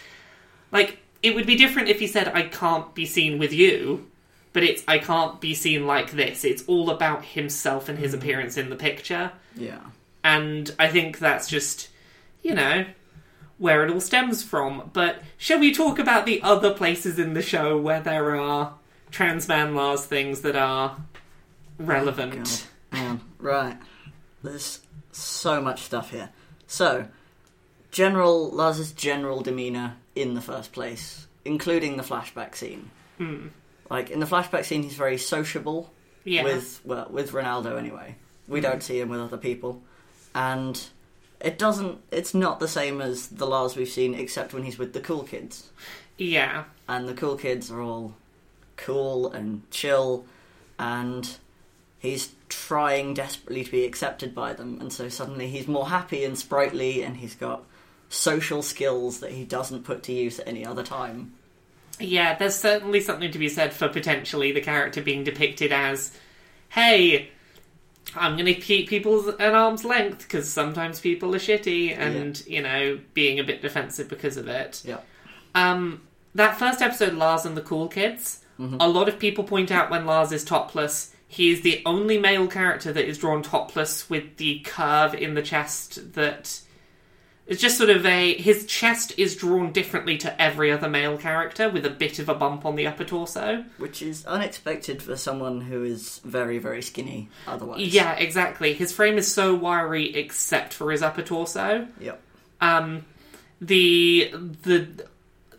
like it would be different if he said I can't be seen with you but it's I can't be seen like this it's all about himself and his mm. appearance in the picture Yeah. and I think that's just, you know, where it all stems from. But shall we talk about the other places in the show where there are trans man Lars things that are relevant? Man, right. There's so much stuff here. So, general Lars's general demeanor in the first place, including the flashback scene. Hmm. Like in the flashback scene, he's very sociable Yeah. with well with Ronaldo anyway. We don't see him with other people, and it doesn't. It's not the same as the Lars we've seen, except when he's with the cool kids, yeah. and the cool kids are all cool and chill, and he's trying desperately to be accepted by them, and so suddenly he's more happy and sprightly, and he's got social skills that he doesn't put to use at any other time. Yeah, there's certainly something to be said for potentially the character being depicted as, hey, I'm going to keep people at arm's length because sometimes people are shitty and, you know, being a bit defensive because of it. Yeah. Um, that first episode, Lars and the Cool Kids, a lot of people point out when Lars is topless, he is the only male character that is drawn topless with the curve in the chest that. It's just sort of a. His chest is drawn differently to every other male character with a bit of a bump on the upper torso. Which is unexpected for someone who is very, very skinny otherwise. Yeah, exactly. His frame is so wiry except for his upper torso. Yep. Um, the the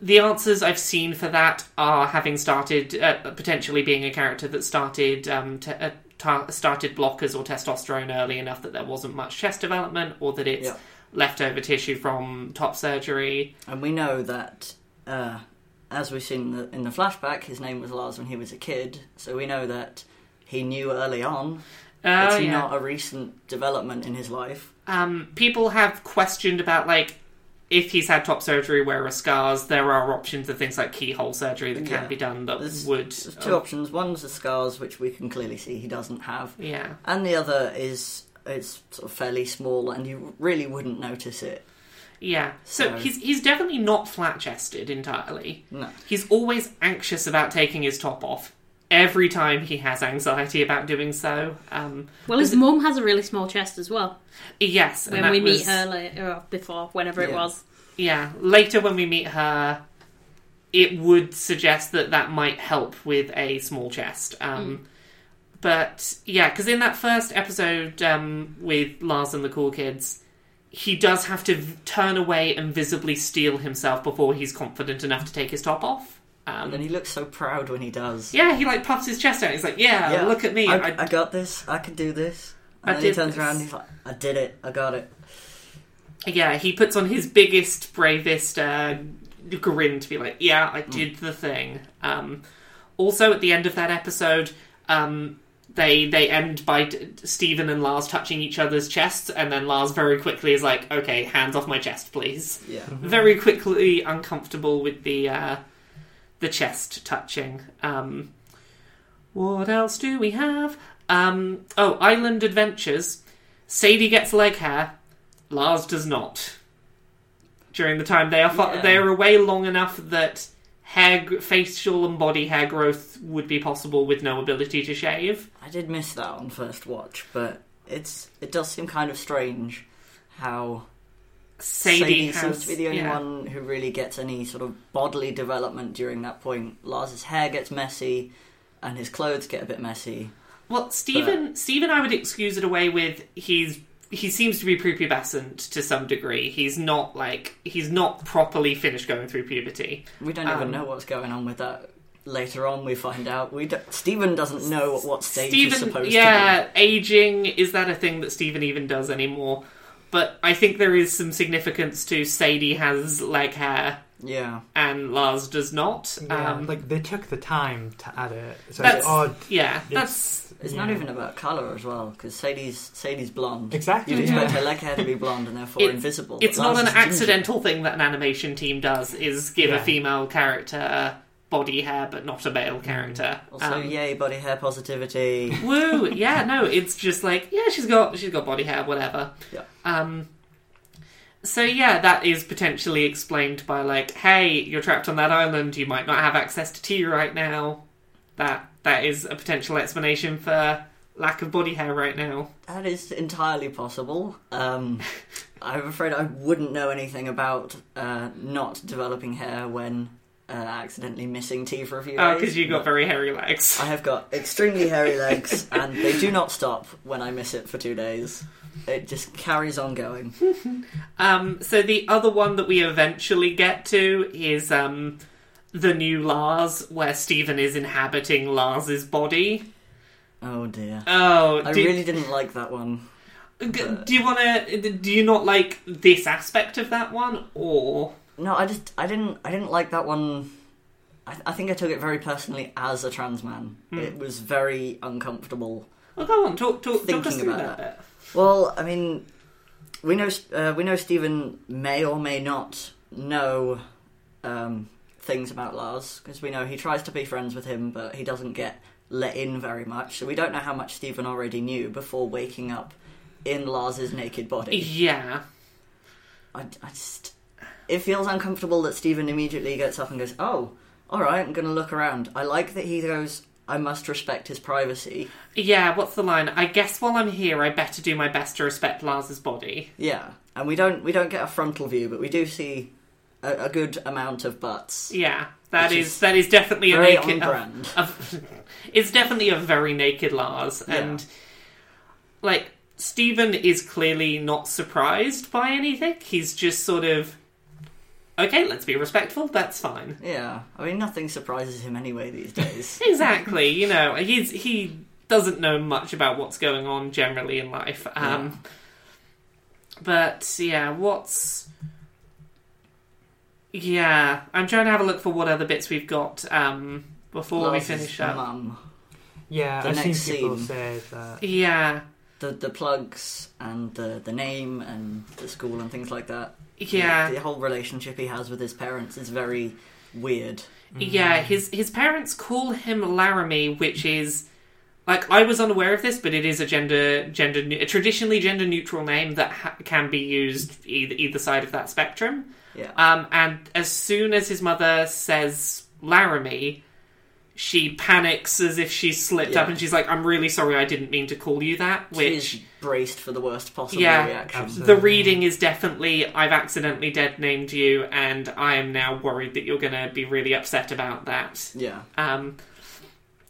the answers I've seen for that are having started uh, potentially being a character that started um, te- uh, ta- started blockers or testosterone early enough that there wasn't much chest development, or that it's Yeah. leftover tissue from top surgery. And we know that, uh, as we've seen in the, in the flashback, his name was Lars when he was a kid, so we know that he knew early on. Oh it's yeah. not a recent development in his life. Um, people have questioned about like if he's had top surgery, where are scars? There are options of things like keyhole surgery that can Yeah. be done that There's- would. There's two uh, options. One's the scars, which we can clearly see he doesn't have, yeah. and the other is it's sort of fairly small, and you really wouldn't notice it. Yeah, so, So- he's he's definitely not flat chested entirely. No. He's always anxious about taking his top off. Every time he has anxiety about doing so. Um, Well, his mum has a really small chest as well. yes, When that we meet her later, or before, whenever it was. yeah, later when we meet her, it would suggest that that might help with a small chest. Um, But yeah, because in that first episode um, with Lars and the Cool Kids, he does have to v- turn away and visibly steel himself before he's confident enough to take his top off. Um, And he looks so proud when he does. yeah, he like puffs his chest out. He's like, "Yeah, Yeah. look at me." I, I, I got this. I can do this. I And then he turns this. around and he's like, I did it. I got it. yeah, he puts on his biggest, bravest uh, grin to be like, "Yeah, I did the thing." Um, also, at the end of that episode, um, they they end by d- Steven and Lars touching each other's chests, and then Lars very quickly is like, "Okay, hands off my chest, please." Yeah. Very quickly uncomfortable with the uh, the chest touching. Um, what else do we have? Um, oh, Island Adventures. Sadie gets leg hair. Lars does not. During the time they are fu- Yeah. they are away long enough that hair, facial and body hair growth would be possible with no ability to shave. I did miss that on first watch, but it's it does seem kind of strange how Sadie, Sadie has, seems to be the only yeah. one who really gets any sort of bodily development during that point. Lars's hair gets messy, and his clothes get a bit messy. Well, Steven, Steven, I would excuse it away with he's he seems to be prepubescent to some degree. He's not like he's not properly finished going through puberty. We don't Um, even know what's going on with that. Later on, we find out. We don't, Steven doesn't know what, stage he's Steven, supposed yeah, aging is that a thing that Steven even does anymore? But I think there is some significance to Sadie has leg hair. Yeah, and Lars does not. Yeah, um, like they took the time to add it. So That's- it's odd. yeah, It's- that's it's Yeah. not even about color as well because Sadie's Sadie's blonde. Exactly. You'd expect Yeah. her leg hair to be blonde and therefore It's- invisible. it's not Lars an is ginger. accidental thing that an animation team does. Is give a female character body hair but not a male character. Also, Um, yay, body hair positivity. Woo! Yeah, no, it's just like yeah, she's got she's got body hair, whatever. Yeah. Um. So yeah, that is potentially explained by like, hey, you're trapped on that island. You might not have access to tea right now. That that is a potential explanation for lack of body hair right now. That is entirely possible. Um, I'm afraid I wouldn't know anything about uh, not developing hair when uh, accidentally missing tea for a few Oh, days. because you got very hairy legs. I have got extremely hairy legs, and they do not stop when I miss it for two days. It just carries on going. Um. So the other one that we eventually get to is um. The new Lars, where Steven is inhabiting Lars's body. Oh dear. Oh, I really didn't like that one. G- Do you want to? Do you not like this aspect of that one, or No, I just I didn't I didn't like that one. I, I think I took it very personally as a trans man. Hmm. It was very uncomfortable. well, go on, talk talk, talk us Thinking about that bit. Well, I mean, we know uh, we know Steven may or may not know um, things about Lars because we know he tries to be friends with him, but he doesn't get let in very much. So we don't know how much Steven already knew before waking up in Lars's naked body. Yeah, I, I just it feels uncomfortable that Steven immediately gets up and goes, "Oh, all right, I'm going to look around." I like that he goes, "I must respect his privacy." yeah. What's the line? I guess while I'm here, I better do my best to respect Lars's body. Yeah, and we don't we don't get a frontal view, but we do see a, a good amount of butts. Yeah, that is, is that is definitely a naked. on a- brand. a- it's definitely a very naked Lars, Yeah. and like Steven is clearly not surprised by anything. He's just sort of okay. Let's be respectful. That's fine. Yeah, I mean nothing surprises him anyway these days. Exactly. You know, he's he doesn't know much about what's going on generally in life. Um, But yeah, what's yeah? I'm trying to have a look for what other bits we've got um, before we finish up. Mum, Yeah, The I've seen next people scene. say that. Yeah, the the plugs and the the name and the school and things like that. Yeah, the, whole relationship he has with his parents is very weird. yeah. His his parents call him Laramie, which is. Like I was unaware of this, but it is a gender gender a traditionally gender neutral name that ha- can be used either either side of that spectrum. Yeah, Um, and as soon as his mother says Laramie, she panics as if she's slipped Yeah. up, and she's like, "I'm really sorry, I didn't mean to call you that." Which she's braced for the worst possible Yeah, reaction. absolutely. the reading is definitely, "I've accidentally dead named you, and I am now worried that you're going to be really upset about that." Yeah, Um,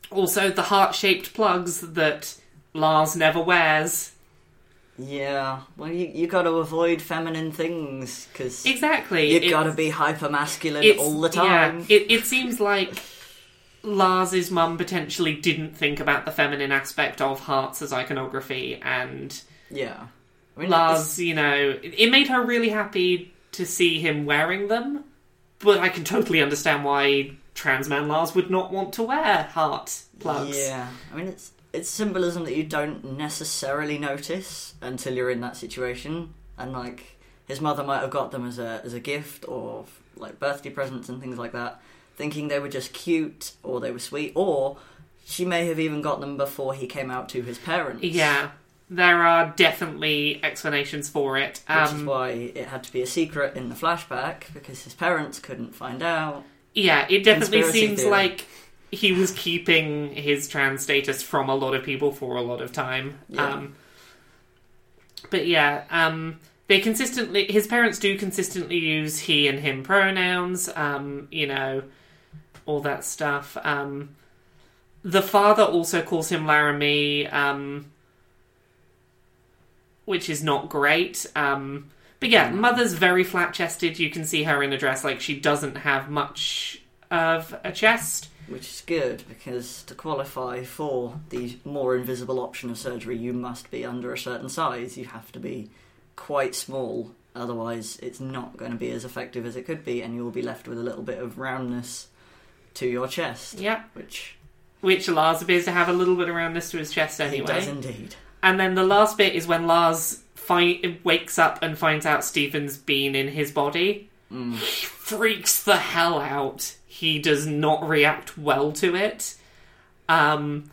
also, the heart shaped plugs that Lars never wears. Yeah, well, you you got to avoid feminine things because Exactly. you It's- got to be hyper masculine all the time. Yeah, it, it seems like Lars's mum potentially didn't think about the feminine aspect of hearts as iconography, and Yeah, I mean, Lars, you know, it, it made her really happy to see him wearing them. But I can totally understand why trans man Lars would not want to wear heart plugs. Yeah, I mean it's it's symbolism that you don't necessarily notice until you're in that situation, and like his mother might have got them as a as a gift or like birthday presents and things like that, thinking they were just cute or they were sweet, or she may have even got them before he came out to his parents. Yeah, there are definitely explanations for it. Which is Um, why it had to be a secret in the flashback because his parents couldn't find out. yeah, it definitely Conspiracy seems theory. like he was keeping his trans status from a lot of people for a lot of time. Yeah. Um, but yeah, um, they consistently, his parents do consistently use he and him pronouns, um, you know, all that stuff. Um, the father also calls him Laramie, um, which is not great. Um, but yeah, mother's very flat chested. You can see her in a dress, like she doesn't have much of a chest. Which is good because to qualify for the more invisible option of surgery, you must be under a certain size. You have to be quite small, otherwise, it's not going to be as effective as it could be, and you'll be left with a little bit of roundness to your chest. Yeah, Which which Lars appears to have a little bit of roundness to his chest anyway. he does indeed. And then the last bit is when Lars fi- wakes up and finds out Steven's been in his body. Mm. He freaks the hell out. He does not react well to it. Um,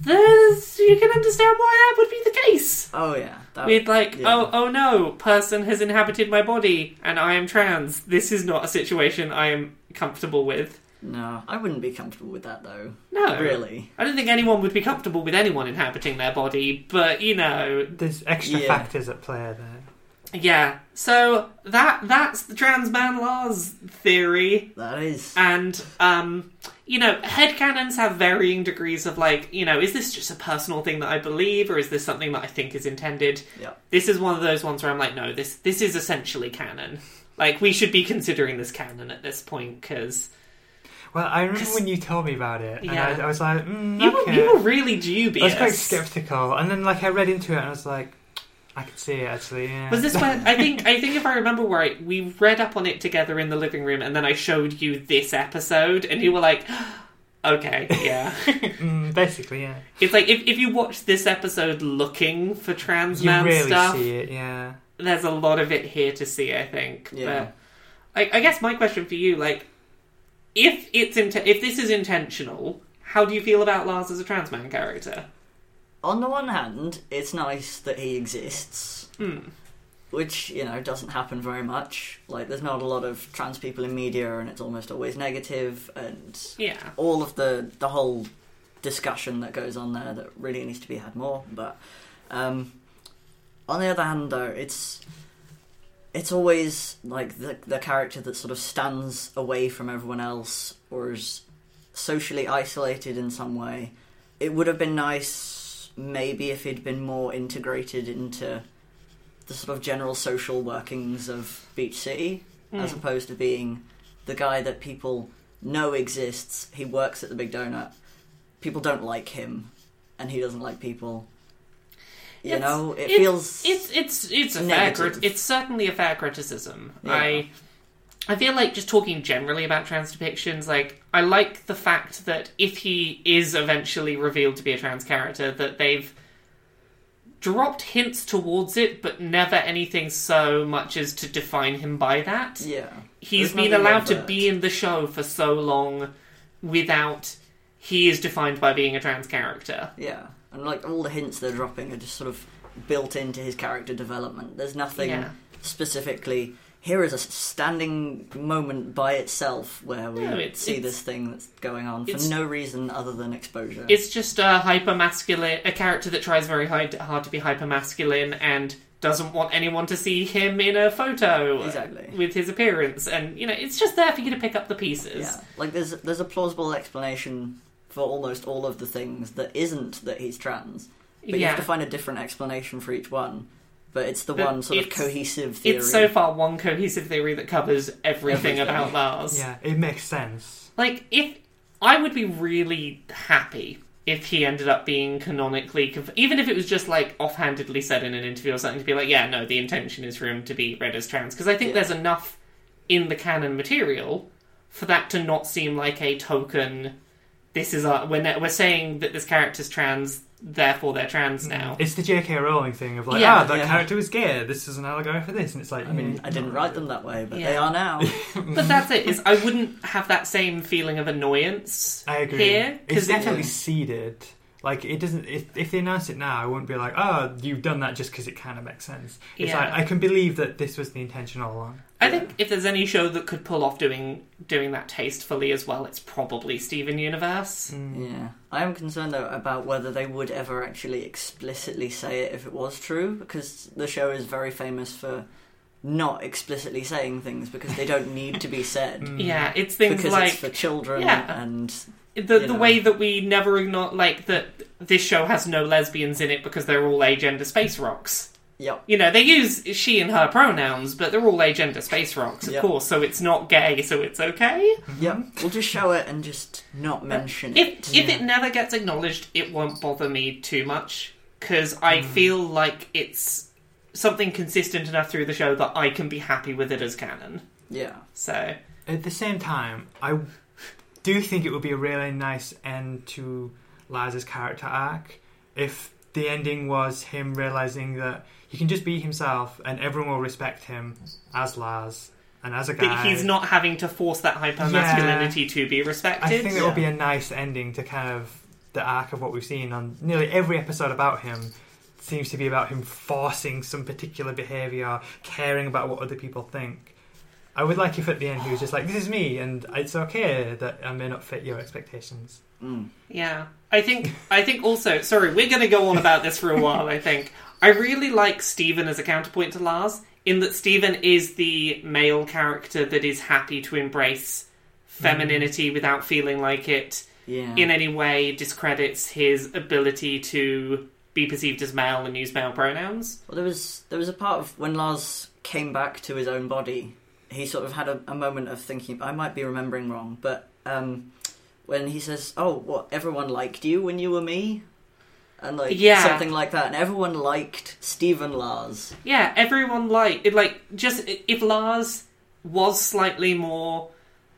there's, you can understand why that would be the case. Oh yeah, that, With like, yeah. oh, oh no, person has inhabited my body and I am trans. This is not a situation I am comfortable with. No, I wouldn't be comfortable with that though. No, Really, I don't think anyone would be comfortable with anyone inhabiting their body, but you know, There's extra Yeah. factors at play there. Yeah, so that that's the trans man Lars theory, that is. and um, you know, headcanons have varying degrees of like, you know, is this just a personal thing that I believe, or is this something that I think is intended? Yeah. This is one of those ones where I'm like, no, this this is essentially canon. Like, we should be considering this canon at this point because Well, I remember when you told me about it, and Yeah. I, I was like, mm, you, okay. were, you were really dubious. I was quite skeptical, and then like I read into it, and I was like, I could see it actually. Yeah. Was this when I think I think if I remember right, we read up on it together in the living room, and then I showed you this episode, and you were like, "Okay, yeah." mm, basically, yeah. it's like if if you watch this episode looking for trans You man really stuff, see it, yeah. there's a lot of it here to see. I think. Yeah. But I, I guess my question for you, like, if it's if this is intentional, how do you feel about Lars as a trans man character? On the one hand, it's nice that he exists. Hmm. which you know doesn't happen very much. Like there's not a lot of trans people in media, and it's almost always negative, and Yeah. all of the the whole discussion that goes on there that really needs to be had more. But um, on the other hand, though, it's it's always like the the character that sort of stands away from everyone else or is socially isolated in some way. It would have been nice maybe if he'd been more integrated into the sort of general social workings of Beach City as Mm. opposed to being the guy that people know exists. He works at the Big Donut. People don't like him, and he doesn't like people. You It's- know, it it's- feels It's it's it's a fair crit- it's certainly a fair criticism. Yeah. I I feel like just talking generally about trans depictions, like I like the fact that if he is eventually revealed to be a trans character, that they've dropped hints towards it, but never anything so much as to define him by that. yeah. He's There's been allowed to be in the show for so long without he is defined by being a trans character. Yeah, and like all the hints they're dropping are just sort of built into his character development. There's nothing Yeah. specifically. Here is a standing moment by itself where we No, it's- see it's- this thing that's going on for no reason other than exposure. It's just a hyper masculine, a character that tries very hard, hard to be hyper masculine and doesn't want anyone to see him in a photo Exactly. with his appearance, and you know it's just there for you to pick up the pieces. Yeah, like there's there's a plausible explanation for almost all of the things that isn't that he's trans, but you Yeah. have to find a different explanation for each one. But it's the But one sort of it's- cohesive theory. It's so far one cohesive theory that covers everything, Everything. about Lars. Yeah, it makes sense. Like, if I would be really happy if he ended up being canonically, conf- even if it was just like offhandedly said in an interview or something, to be like, yeah, no, the intention is for him to be read as trans, because I think Yeah. there's enough in the canon material for that to not seem like a token. This is our we're, ne- we're saying that this character's trans, therefore they're trans now. It's the J.K. Rowling thing of like, Yeah, ah, that yeah. character was gay. This is an allegory for this, and it's like, I mean, mm, I didn't write them that way, but Yeah. they are now. But that's it. Is I wouldn't have that same feeling of annoyance I agree. here it's because definitely seeded. Like it doesn't. If, if they announce it now, I wouldn't be like, "Oh, you've done that just because it kind of makes sense." It's Yeah. like I can believe that this was the intention all along. I think if there's any show that could pull off doing doing that tastefully as well, it's probably Steven Universe. Mm. Yeah, I am concerned though about whether they would ever actually explicitly say it if it was true, because the show is very famous for not explicitly saying things because they don't need to be said. Mm. Yeah, it's things Because like it's for children Yeah. and the you the know. way that we never ignore like that this show has no lesbians in it because they're all agender space rocks. yep, You know, they use she and her pronouns, but they're all agender space rocks, of Yep. course, so it's not gay, so it's okay. yep. We'll just show it and just not mention If it. if it never gets acknowledged, it won't bother me too much because I mm. feel like it's something consistent enough through the show that I can be happy with it as canon. Yeah, So At the same time, I do think it would be a really nice end to Lars's character arc if the ending was him realizing that he can just be himself and everyone will respect him as Laz and as a guy. that he's not having to force that hyper masculinity to be respected. I think that Yeah. would be a nice ending to kind of the arc of what we've seen on nearly every episode about him. Seems to be about him forcing some particular behaviour, caring about what other people think. I would like if at the end he was just like, "This is me, and it's okay that I may not fit your expectations." mm. Yeah, I think I think also. Sorry, we're going to go on about this for a while. I think I really like Steven as a counterpoint to Lars in that Steven is the male character that is happy to embrace femininity without feeling like it yeah. in any way discredits his ability to be perceived as male and use male pronouns. Well, there was there was a part of when Lars came back to his own body. He sort of had a, a moment of thinking. I might be remembering wrong, but um, when he says, "Oh, what everyone liked you when you were me," and like Yeah. something like that, and everyone liked Steven Lars. Yeah, everyone liked it. Like just if Lars was slightly more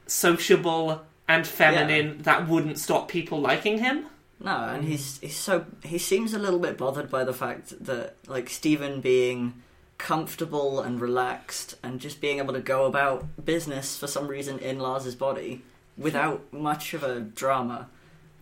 sociable and feminine, that wouldn't stop people liking him. No, and he's he's so he seems a little bit bothered by the fact that like Steven being comfortable and relaxed and just being able to go about business for some reason in Lars's body without much of a drama.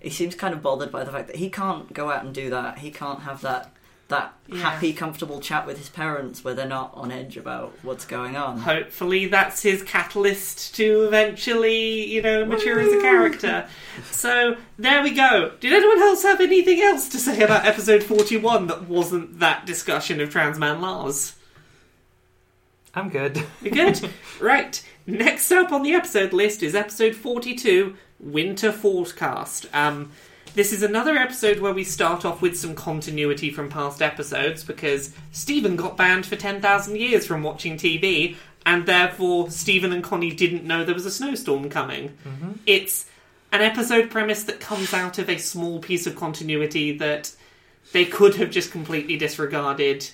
He seems kind of bothered by the fact that he can't go out and do that. He can't have that that Yeah. happy, comfortable chat with his parents where they're not on edge about what's going on. Hopefully, that's his catalyst to eventually, you know, mature as a character. So there we go. Did anyone else have anything else to say about episode forty-one that wasn't that discussion of trans man Lars? I'm good. We good? right. Next up on the episode list is episode 42, Winter Forecast. Um, this is another episode where we start off with some continuity from past episodes because Steven got banned for 10,000 years from watching TV, and therefore Steven and Connie didn't know there was a snowstorm coming. It's an episode premise that comes out of a small piece of continuity that they could have just completely disregarded,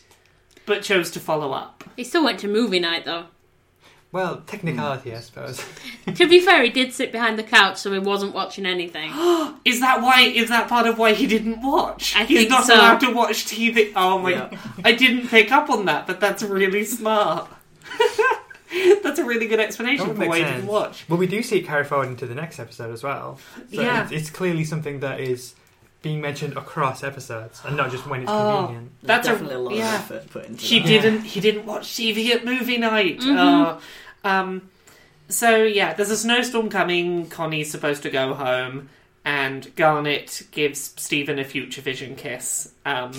but chose to follow up. He still went to movie night though. Well, technicality, I suppose. to be fair, he did sit behind the couch, so he wasn't watching anything. Is that why? Is that part of why he didn't watch? I He's think not so. allowed to watch TV. Oh my! Yeah. I didn't pick up on that, but that's really smart. that's a really good explanation That for would why make he didn't watch. Well, we do see it carry forward into the next episode as well. So Yeah. it's, it's clearly something that is being mentioned across episodes and not just when it's Oh. convenient. That's a- definitely a, lot yeah. of effort put into He that. didn't. He didn't watch TV at movie night. Mhm. Oh. um. So yeah, there's a snowstorm coming. Connie's supposed to go home, and Garnet gives Steven a future vision kiss. Um.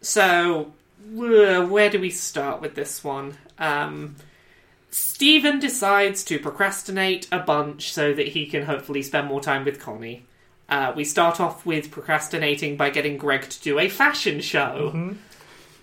So wh- where do we start with this one? Um. Steven decides to procrastinate a bunch so that he can hopefully spend more time with Connie. Uh, we start off with procrastinating by getting Greg to do a fashion show. Mm-hmm.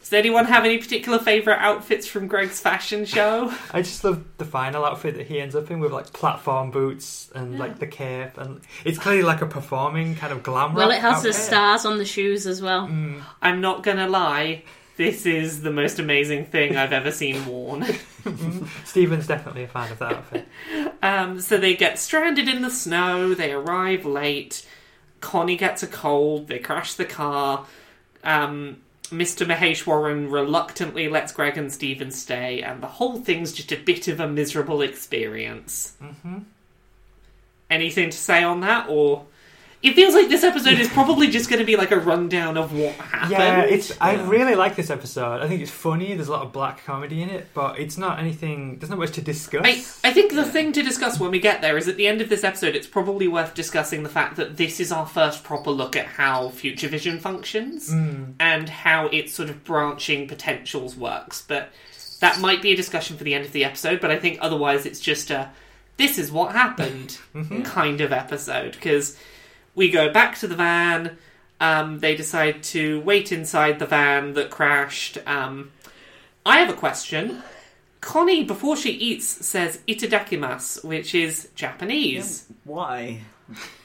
Does anyone have any particular favourite outfits from Greg's fashion show? I just love the final outfit that he ends up in with like platform boots and Yeah. like the cape, and it's clearly like a performing kind of glam. Well, it has the stars on the shoes as well. Mm. I'm not gonna lie, this is the most amazing thing I've ever seen worn. Steven's definitely a fan of that outfit. Um, so they get stranded in the snow, they arrive late, Connie gets a cold, they crash the car. Um, Mr. Maheswaran reluctantly lets Greg and Steven stay, and the whole thing's just a bit of a miserable experience. hmm Anything to say on that, or it feels like this episode is probably just going to be like a rundown of what happened. Yeah, it's. I really like this episode. I think it's funny. There's a lot of black comedy in it, but it's not anything. There's not much to discuss. I, I think the thing to discuss when we get there is at the end of this episode, it's probably worth discussing the fact that this is our first proper look at how Future Vision functions Mm. and how its sort of branching potentials works. But that might be a discussion for the end of the episode, but I think otherwise it's just a this is what happened Mhm. kind of episode because we go back to the van. Um, they decide to wait inside the van that crashed. Um, I have a question. Connie, before she eats, says itadakimasu, which is Japanese. Why?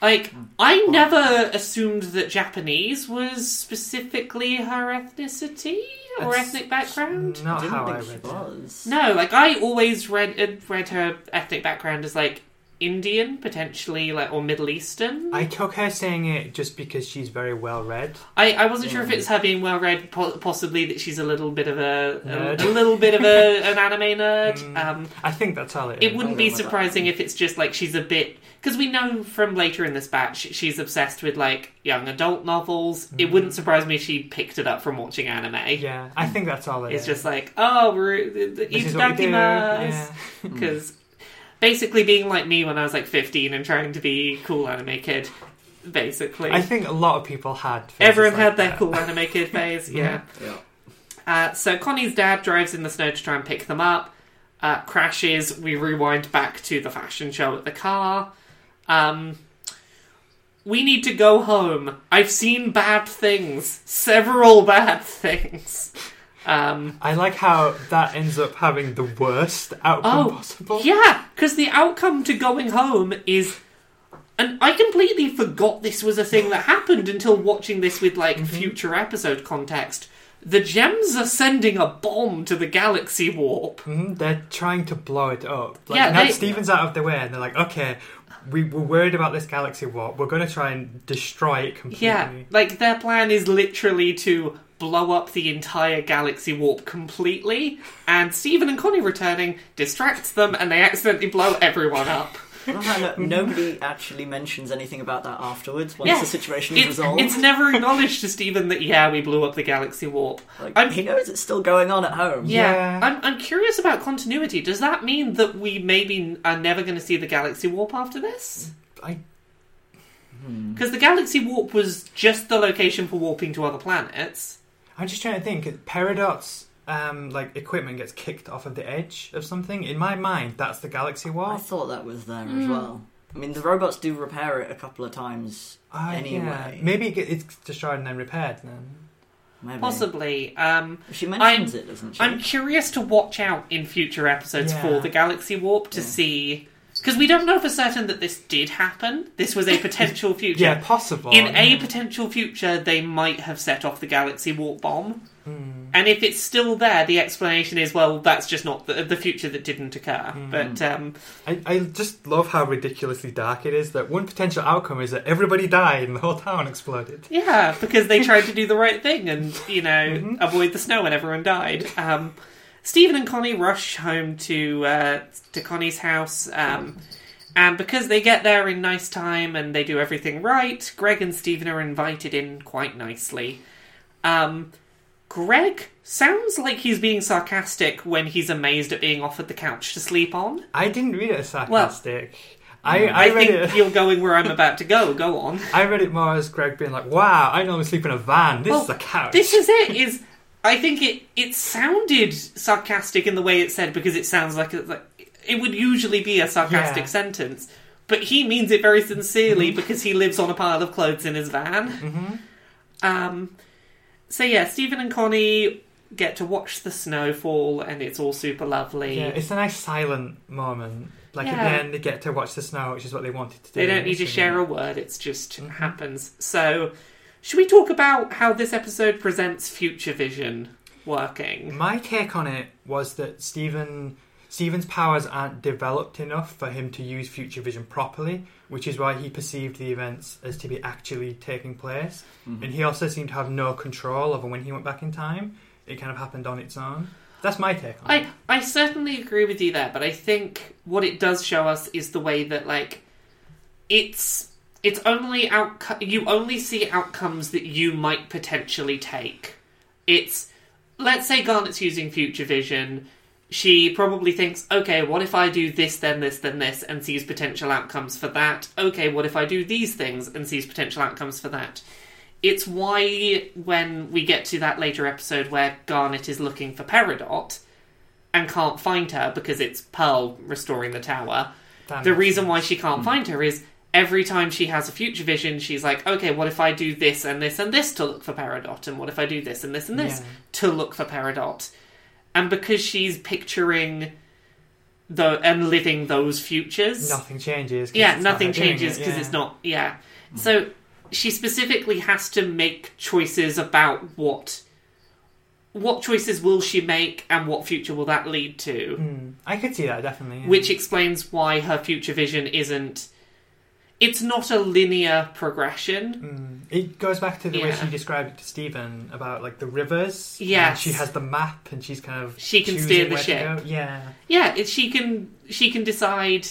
Like, I never assumed that Japanese was specifically her ethnicity or That's ethnic background. Not Didn't how I think she read it. was. No, like I always read uh, read her ethnic background as like Indian, potentially like or Middle Eastern. I took her saying it just because she's very well read. I, I wasn't sure if it's her being well read, po- possibly that she's a little bit of a, a, a little bit of a, an anime nerd. Mm. Um, I think that's how it is. it wouldn't be go with that. surprising if it's just like she's a bit because we know from later in this batch she's obsessed with like young adult novels. It wouldn't surprise me if she picked it up from watching anime. Yeah, I think that's all it It's is. just like oh, we're the, This is what we do. Yeah. because basically being like me when I was like 15 and trying to be cool anime kid, basically. I think a lot of people had. phases Everyone like had their that. cool anime kid phase, yeah. Yeah. Uh, so Connie's dad drives in the snow to try and pick them up, uh, crashes. We rewind back to the fashion show at the car. Um, we need to go home. I've seen bad things, several bad things. Um, I like how that ends up having the worst outcome Oh, possible. Yeah, because the outcome to going home is. And I completely forgot this was a thing that happened until watching this with, like, Mm-hmm. future episode context. The gems are sending a bomb to the galaxy warp. Mhm, They're trying to blow it up. Like, Yeah, now they- Steven's out of the way, and they're like, okay, we, we're worried about this galaxy warp. We're going to try and destroy it completely. Yeah, like, their plan is literally to blow up the entire galaxy warp completely, and Steven and Connie returning distracts them, and they accidentally blow everyone up. I love how no- nobody actually mentions anything about that afterwards once Yeah, the situation is It's, resolved. it's never acknowledged to Steven that, yeah, we blew up the galaxy warp. Like, I'm- he knows it's still going on at home. Yeah, Yeah. I'm, I'm curious about continuity. Does that mean that we maybe are never going to see the galaxy warp after this? I, Hmm. Because the galaxy warp was just the location for warping to other planets. I'm just trying to think. Peridot's um, like equipment gets kicked off of the edge of something. In my mind, that's the galaxy Warp. I thought that was there Hmm. as well. I mean, the robots do repair it a couple of times. Ah, yeah. Anyway. maybe it get- it's destroyed and then repaired. Then Maybe. Possibly. Um, She mentions it, doesn't she? I'm curious to watch out in future episodes Yeah. for the galaxy warp to Yeah. see. Because we don't know for certain that this did happen. This was a potential future. yeah, possible. In a potential future, they might have set off the galaxy warp bomb. Hmm. And if it's still there, the explanation is, well, that's just not the, the future that didn't occur. Mm. But um, I, I just love how ridiculously dark it is. That one potential outcome is that everybody died and the whole town exploded. yeah, because they tried to do the right thing and, you know, Mhm. avoid the snow and everyone died. Um, Steven and Connie rush home to uh, to Connie's house. Um, and because they get there in nice time and they do everything right, Greg and Steven are invited in quite nicely. Um, Greg sounds like he's being sarcastic when he's amazed at being offered the couch to sleep on. I didn't read it as sarcastic. I, I, I read think it. you're going where I'm about to go. Go on. I read it more as Greg being like, "Wow, I normally sleep in a van. This Well, is a couch." This is it. Is I think it it sounded sarcastic in the way it said because it sounds like, it- like it would usually be a sarcastic Yeah. sentence. but he means it very sincerely because he lives on a pile of clothes in his van. hmm Um, so yeah, Steven and Connie get to watch the snow fall, and it's all super lovely. Yeah, it's a nice silent moment. Like Yeah. at the end, they get to watch the snow, which is what they wanted to do. they don't need to share a word; it's just Mhm. happens. So, should we talk about how this episode presents future vision working? My take on it was that Steven Steven's powers aren't developed enough for him to use future vision properly, which is why he perceived the events as to be actually taking place. Mhm. And he also seemed to have no control over when he went back in time. It kind of happened on its own. That's my take on it. I I certainly agree with you there, but I think what it does show us is the way that like it's it's only outco- you only see outcomes that you might potentially take. It's let's say Garnet's using future vision. She probably thinks, okay, what if I do this, then this, then this, and sees potential outcomes for that? Okay, what if I do these things and sees potential outcomes for that? It's why when we get to that later episode where Garnet is looking for Peridot and can't find her because it's Pearl restoring the tower, That the reason sense. why she can't hmm. find her is every time she has a future vision, she's like, okay, what if I do this and this and this to look for Peridot? And what if I do this and this and this Yeah. to look for Peridot? And because she's picturing the and living those futures, nothing changes. yeah, not nothing doing changes it, because yeah. it's not. Yeah, so she specifically has to make choices about what what choices will she make and what future will that lead to, Mm, I could see that definitely. yeah. which explains why her future vision isn't. It's not a linear progression. Mm. It goes back to the way she described it to Steven about like the rivers. Yeah, she has the map and she's kind of She can steer the ship. Yeah, Yeah, it, she can she can decide.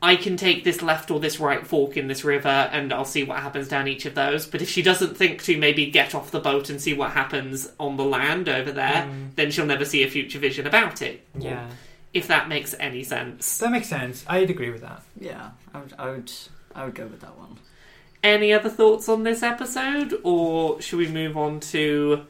I can take this left or this right fork in this river, and I'll see what happens down each of those. But if she doesn't think to maybe get off the boat and see what happens on the land over there, Mm. then she'll never see a future vision about it. yeah. If that makes any sense. That makes sense. I'd agree with that. Yeah, I would, I would, I would go with that one. Any other thoughts on this episode, or should we move on to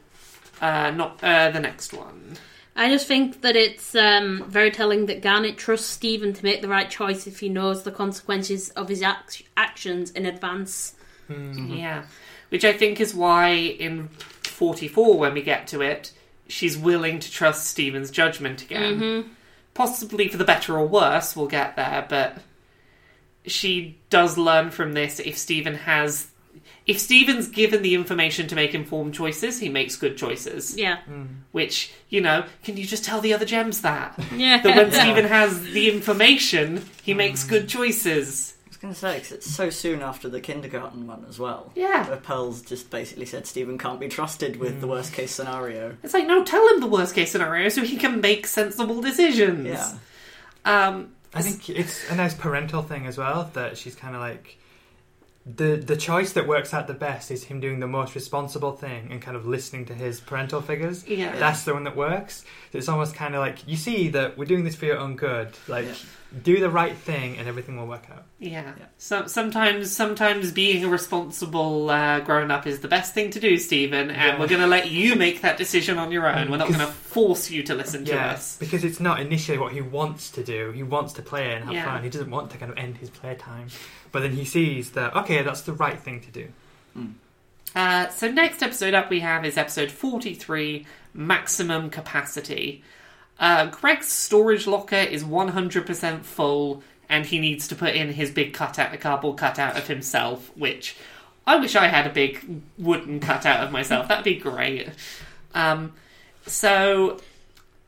uh, not uh, the next one? I just think that it's um, very telling that Garnet trusts Steven to make the right choice if he knows the consequences of his ac- actions in advance. Mm. Yeah. Which I think is why in 44, when we get to it, she's willing to trust Steven's judgment again. hmm Possibly for the better or worse, we'll get there, but she does learn from this if Steven has. If Steven's given the information to make informed choices, he makes good choices. Yeah, Mm. Which, you know, can you just tell the other gems that? yeah. That when Steven has the information, he makes good choices. I was going to say, because it's so soon after the kindergarten one as well. Yeah. Where Pearl's just basically said Steven can't be trusted with the Mm. worst case scenario. It's like, no, tell him the worst case scenario so he can make sensible decisions. Yeah. Um, I think it's a nice parental thing as well that she's kind of like the the choice that works out the best is him doing the most responsible thing and kind of listening to his parental figures. yeah. That's the one that works. It's almost kind of like you see that we're doing this for your own good. Like Yeah. do the right thing and everything will work out. Yeah. Yeah. So sometimes, sometimes being a responsible uh, grown up is the best thing to do, Steven. And Yeah. we're going to let you make that decision on your own. We're not going to force you to listen to us. because it's not initially what he wants to do. He wants to play and have Yeah. fun. He doesn't want to kind of end his playtime. But then he sees that okay, that's the right thing to do. Uh, so next episode up we have is episode forty-three, maximum capacity. Uh, Greg's storage locker is one hundred percent full, and he needs to put in his big cutout, a cardboard cutout of himself, which I wish I had a big wooden cutout of myself. That'd be great. Um, so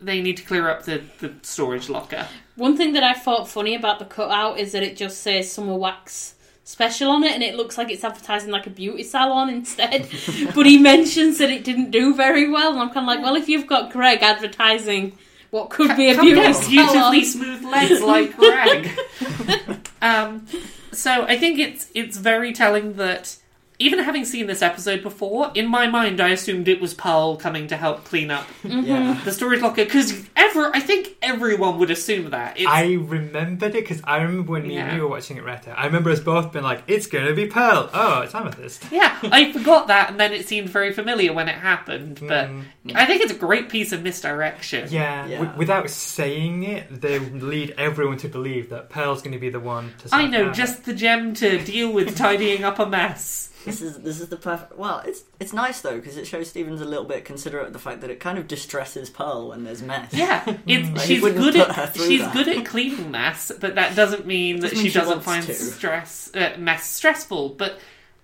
they need to clear up the, the storage locker. One thing that I thought funny about the cutout is that it just says summer wax special on it and it looks like it's advertising like a beauty salon instead. but he mentions that it didn't do very well and I'm kind of like, well, if you've got Greg advertising what could be a beauty salon. beautifully smooth legs like Greg. um, so I think it's it's very telling that even having seen this episode before, in my mind, I assumed it was Pearl coming to help clean up Yeah. the storage locker because ever, I think everyone would assume that. It's, I remembered it because I remember when me Yeah. and you were watching it, Retta. I remember us both being like, "It's going to be Pearl." Oh, it's Amethyst. yeah, I forgot that, and then it seemed very familiar when it happened. But Mm. I think it's a great piece of misdirection. Yeah, Yeah. w- without saying it, they lead everyone to believe that Pearl's going to be the one to. I know, out. just the gem to deal with tidying up a mess. This is this is the perfect. Well, it's it's nice though because it shows Stevens a little bit considerate of the fact that it kind of distresses Pearl when there's mess. Yeah, Like, she's good at she's that. good at cleaning mess, but that doesn't mean that Doesn't she mean she doesn't find to. stress uh, mess stressful. But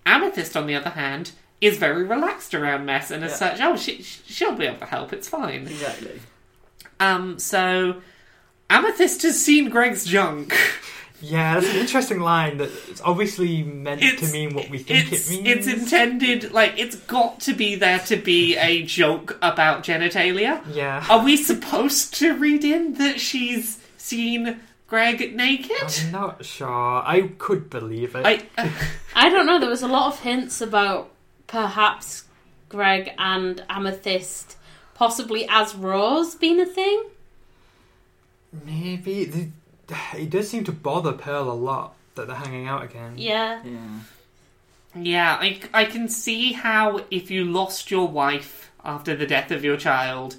Amethyst, on the other hand, is very relaxed around mess, and as Yeah. such, oh, she she'll be able to help. It's fine. Exactly. Um, so Amethyst has seen Greg's junk. Yeah, that's an interesting line that it's obviously meant to mean what we think it's, it means. It's intended like it's got to be there to be a joke about genitalia. yeah. Are we supposed to read in that she's seen Greg naked? I'm not sure. I could believe it. I, uh, I don't know. There was a lot of hints about perhaps Greg and Amethyst, possibly as Rose, being a thing. Maybe the, it does seem to bother Pearl a lot that they're hanging out again. Yeah. Yeah. yeah, I, I can see how if you lost your wife after the death of your child,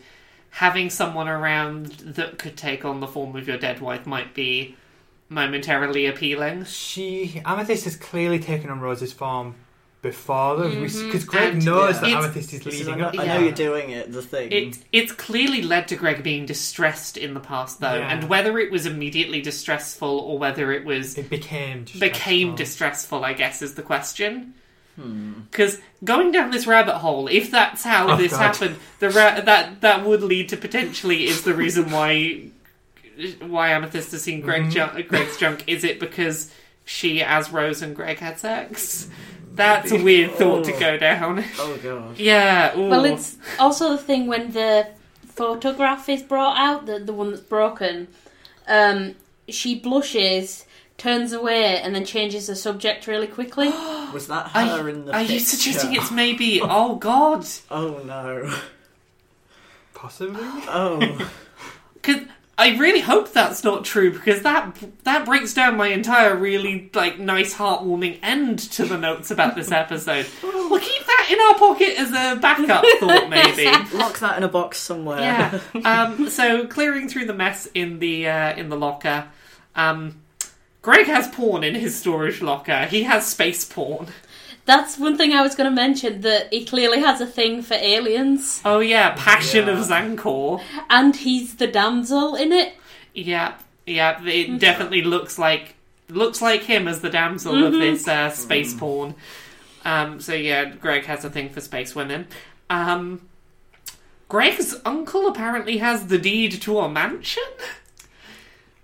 having someone around that could take on the form of your dead wife might be momentarily appealing. She Amethyst has clearly taken on Rose's form before, them because Mhm. Greg And, knows yeah. that Amethyst is This I leading know, up. I know that. you're doing it. The thing. It it's clearly led to Greg being distressed in the past, though, Yeah. and whether it was immediately distressful or whether it was It became became distressful. distressful, I guess, is the question. Hmm. Because going down this rabbit hole, if that's how Oh, this God. happened, the ra- that that would lead to potentially is the reason why why Amethyst has seen Greg Mhm. ju- Greg's junk. Is it because she, as Rose and Greg, had sex? That's a weird thought to go down. Oh god. Yeah. ooh. Well, it's also the thing when the photograph is brought out, the the one that's broken. Um, she blushes, turns away, and then changes the subject really quickly. Was that Are, her you- in the are you picture? suggesting it's maybe? Oh God! Oh no. Possibly. Oh. Because I really hope that's not true because that that breaks down my entire really like nice heartwarming end to the notes about this episode. We'll keep that in our pocket as a backup thought, maybe. Lock that in a box somewhere. Yeah. Um, so clearing through the mess in the uh, in the locker. Um, Greg has porn in his storage locker. He has space porn. That's one thing I was going to mention that he clearly has a thing for aliens, Oh yeah, Passion of Yeah. Zankor. and he's the damsel in it. Yeah, yeah. It definitely looks like looks like him as the damsel of Mhm. this uh, space porn. Um, so yeah, Greg has a thing for space women. Um, Greg's uncle apparently has the deed to a mansion.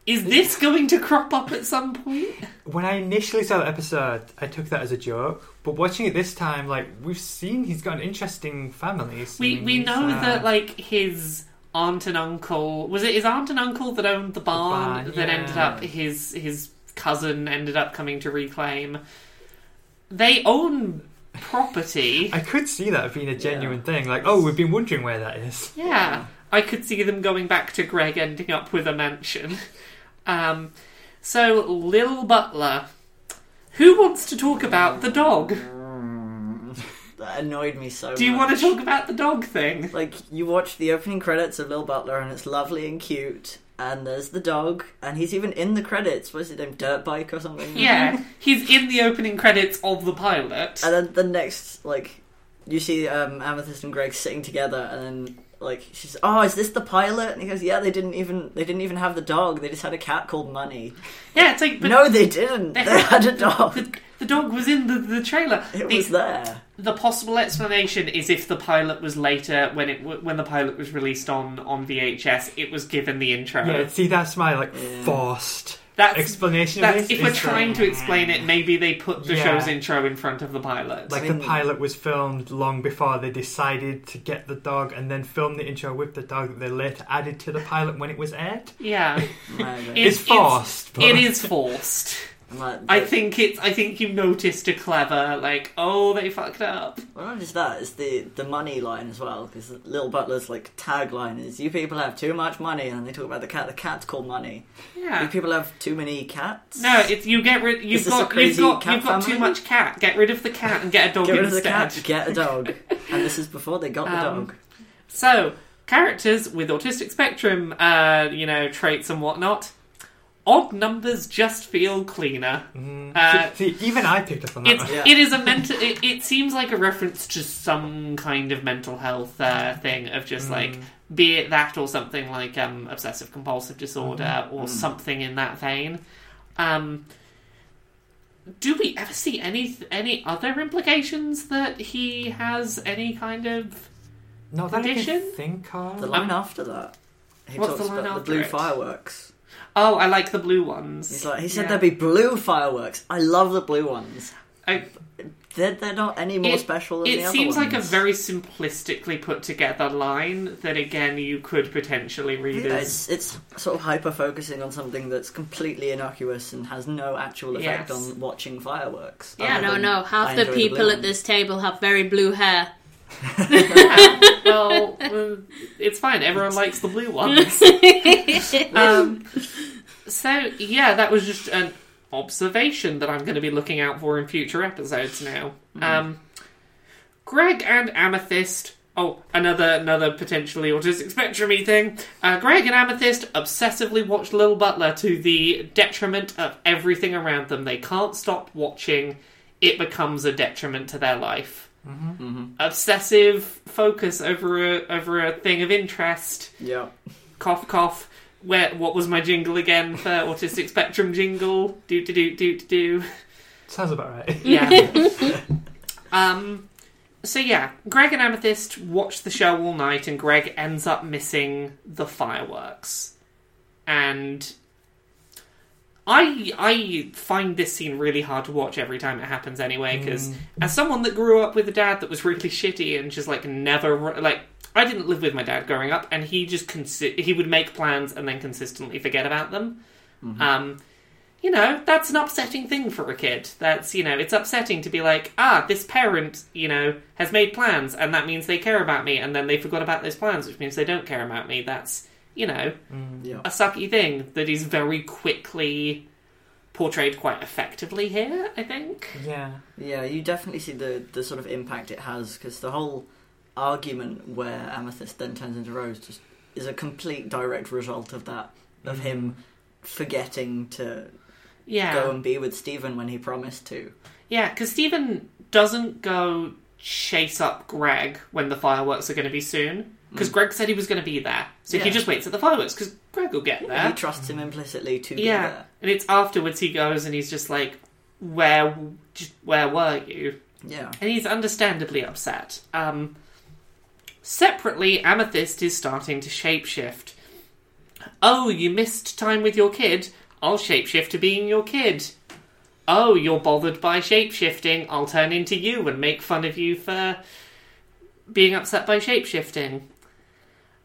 Is this going to crop up at some point? When I initially saw the episode, I took that as a joke. But watching it this time, like we've seen, he's got an interesting family. We we know uh, that like his aunt and uncle was it his aunt and uncle that owned the barn, barn, that yeah. ended up his his cousin ended up coming to reclaim. They own property. I could see that being a genuine thing. Like, oh, we've been wondering where that is. Yeah, I could see them going back to Greg ending up with a mansion. Um, so Lil Butler, who wants to talk about the dog? That annoyed me so Do you want to talk about the dog thing? Like, you watch the opening credits of Lil Butler and it's lovely and cute, and there's the dog, and he's even in the credits. What's his name? Dirt Bike or something? Yeah, he's in the opening credits of the pilot. And then the next, like, you see um, Amethyst and Greg sitting together, and then like she's, oh, is this the pilot? And he goes, yeah, they didn't even they didn't even have the dog. They just had a cat called Money. Yeah, it's like, but no, they didn't. they They, had- had a dog. the, the dog was in the, the trailer. It the, was there. the possible explanation is if the pilot was later when it when the pilot was released on on VHS, it was given the intro. Yeah, see that's my like Yeah. forced that's explanation that's of this. if we're is trying that, to explain it, um, maybe they put the Yeah. show's intro in front of the pilot. Like the pilot was filmed long before they decided to get the dog, and then film the intro with the dog that they later added to the pilot when it was aired. yeah, Maybe. It- It's forced. but- it is forced. Like, I think it's. I think you noticed a clever, like, oh, they fucked up. Well, not just that, it's the, the money line as well, because Little Butler's like tagline is "You people have too much money," and they talk about the cat. The cat's called money. You Yeah. people have too many cats. No, it's you get rid. You've got. You've got. You've got too much cat. Get rid of the cat and get a dog get rid of the instead. cat, get a dog. and this is before they got the Um, dog. So, characters with autistic spectrum, uh, you know, traits and whatnot. Odd numbers just feel cleaner. Uh, See, even I picked up on that It's. Yeah. It is a mental. It, it seems like a reference to some kind of mental health uh, thing of just like, be it that or something like um, obsessive compulsive disorder or something in that vein. Um, do we ever see any any other implications that he has any kind of? Not that I Condition? can think of. The line after that, he What's talks the line about the blue it? fireworks. Oh, I like the blue ones. He's like, he said Yeah. there'd be blue fireworks. I love the blue ones. I, They're, they're not any more It- special than the it other seems like a very simplistically put together line that again you could potentially read Yeah, as it's it's sort of hyper focusing on something that's completely innocuous and has no actual effect Yes. on watching fireworks. Yeah, other no, than no. I Half the people blue at this table have very blue hair. well, uh, it's fine. Everyone likes the blue ones. um, so yeah, that was just an observation that I'm going to be looking out for in future episodes now. Um, Greg and Amethyst. Oh, another another potentially autistic spectrumy thing. Uh, Greg and Amethyst obsessively watch Little Butler to the detriment of everything around them. They can't stop watching. It becomes a detriment to their life. Obsessive focus over a over a thing of interest Yeah. cough cough. Where what was my jingle again for autistic spectrum jingle? Do do do do do do. Sounds about right. Yeah. um. So yeah, Greg and Amethyst watch the show all night, and Greg ends up missing the fireworks. And I I find this scene really hard to watch every time it happens anyway, because as someone that grew up with a dad that was really shitty and just like never like I didn't live with my dad growing up, and he just consi- he would make plans and then consistently forget about them. Um, you know, that's an upsetting thing for a kid. That's, you know, it's upsetting to be like, ah, this parent, you know, has made plans and that means they care about me and then they forgot about those plans, which means they don't care about me. That's, you know, mm, Yeah. a sucky thing that is very quickly portrayed quite effectively here, I think. Yeah. Yeah, you definitely see the, the sort of impact it has because the whole argument where Amethyst then turns into Rose just is a complete direct result of that, of mm. him forgetting to Yeah. go and be with Steven when he promised to. Yeah, because Steven doesn't go chase up Greg when the fireworks are going to be soon. Because Greg said he was going to be there. So he just waits at the fireworks because Greg will get there. He trusts him implicitly to be Yeah, there. and it's afterwards he goes and he's just like, "Where, where were you?" Yeah. And he's understandably upset. Um, separately, Amethyst is starting to shapeshift. Oh, you missed time with your kid. I'll shapeshift to being your kid. Oh, you're bothered by shapeshifting. I'll turn into you and make fun of you for being upset by shapeshifting.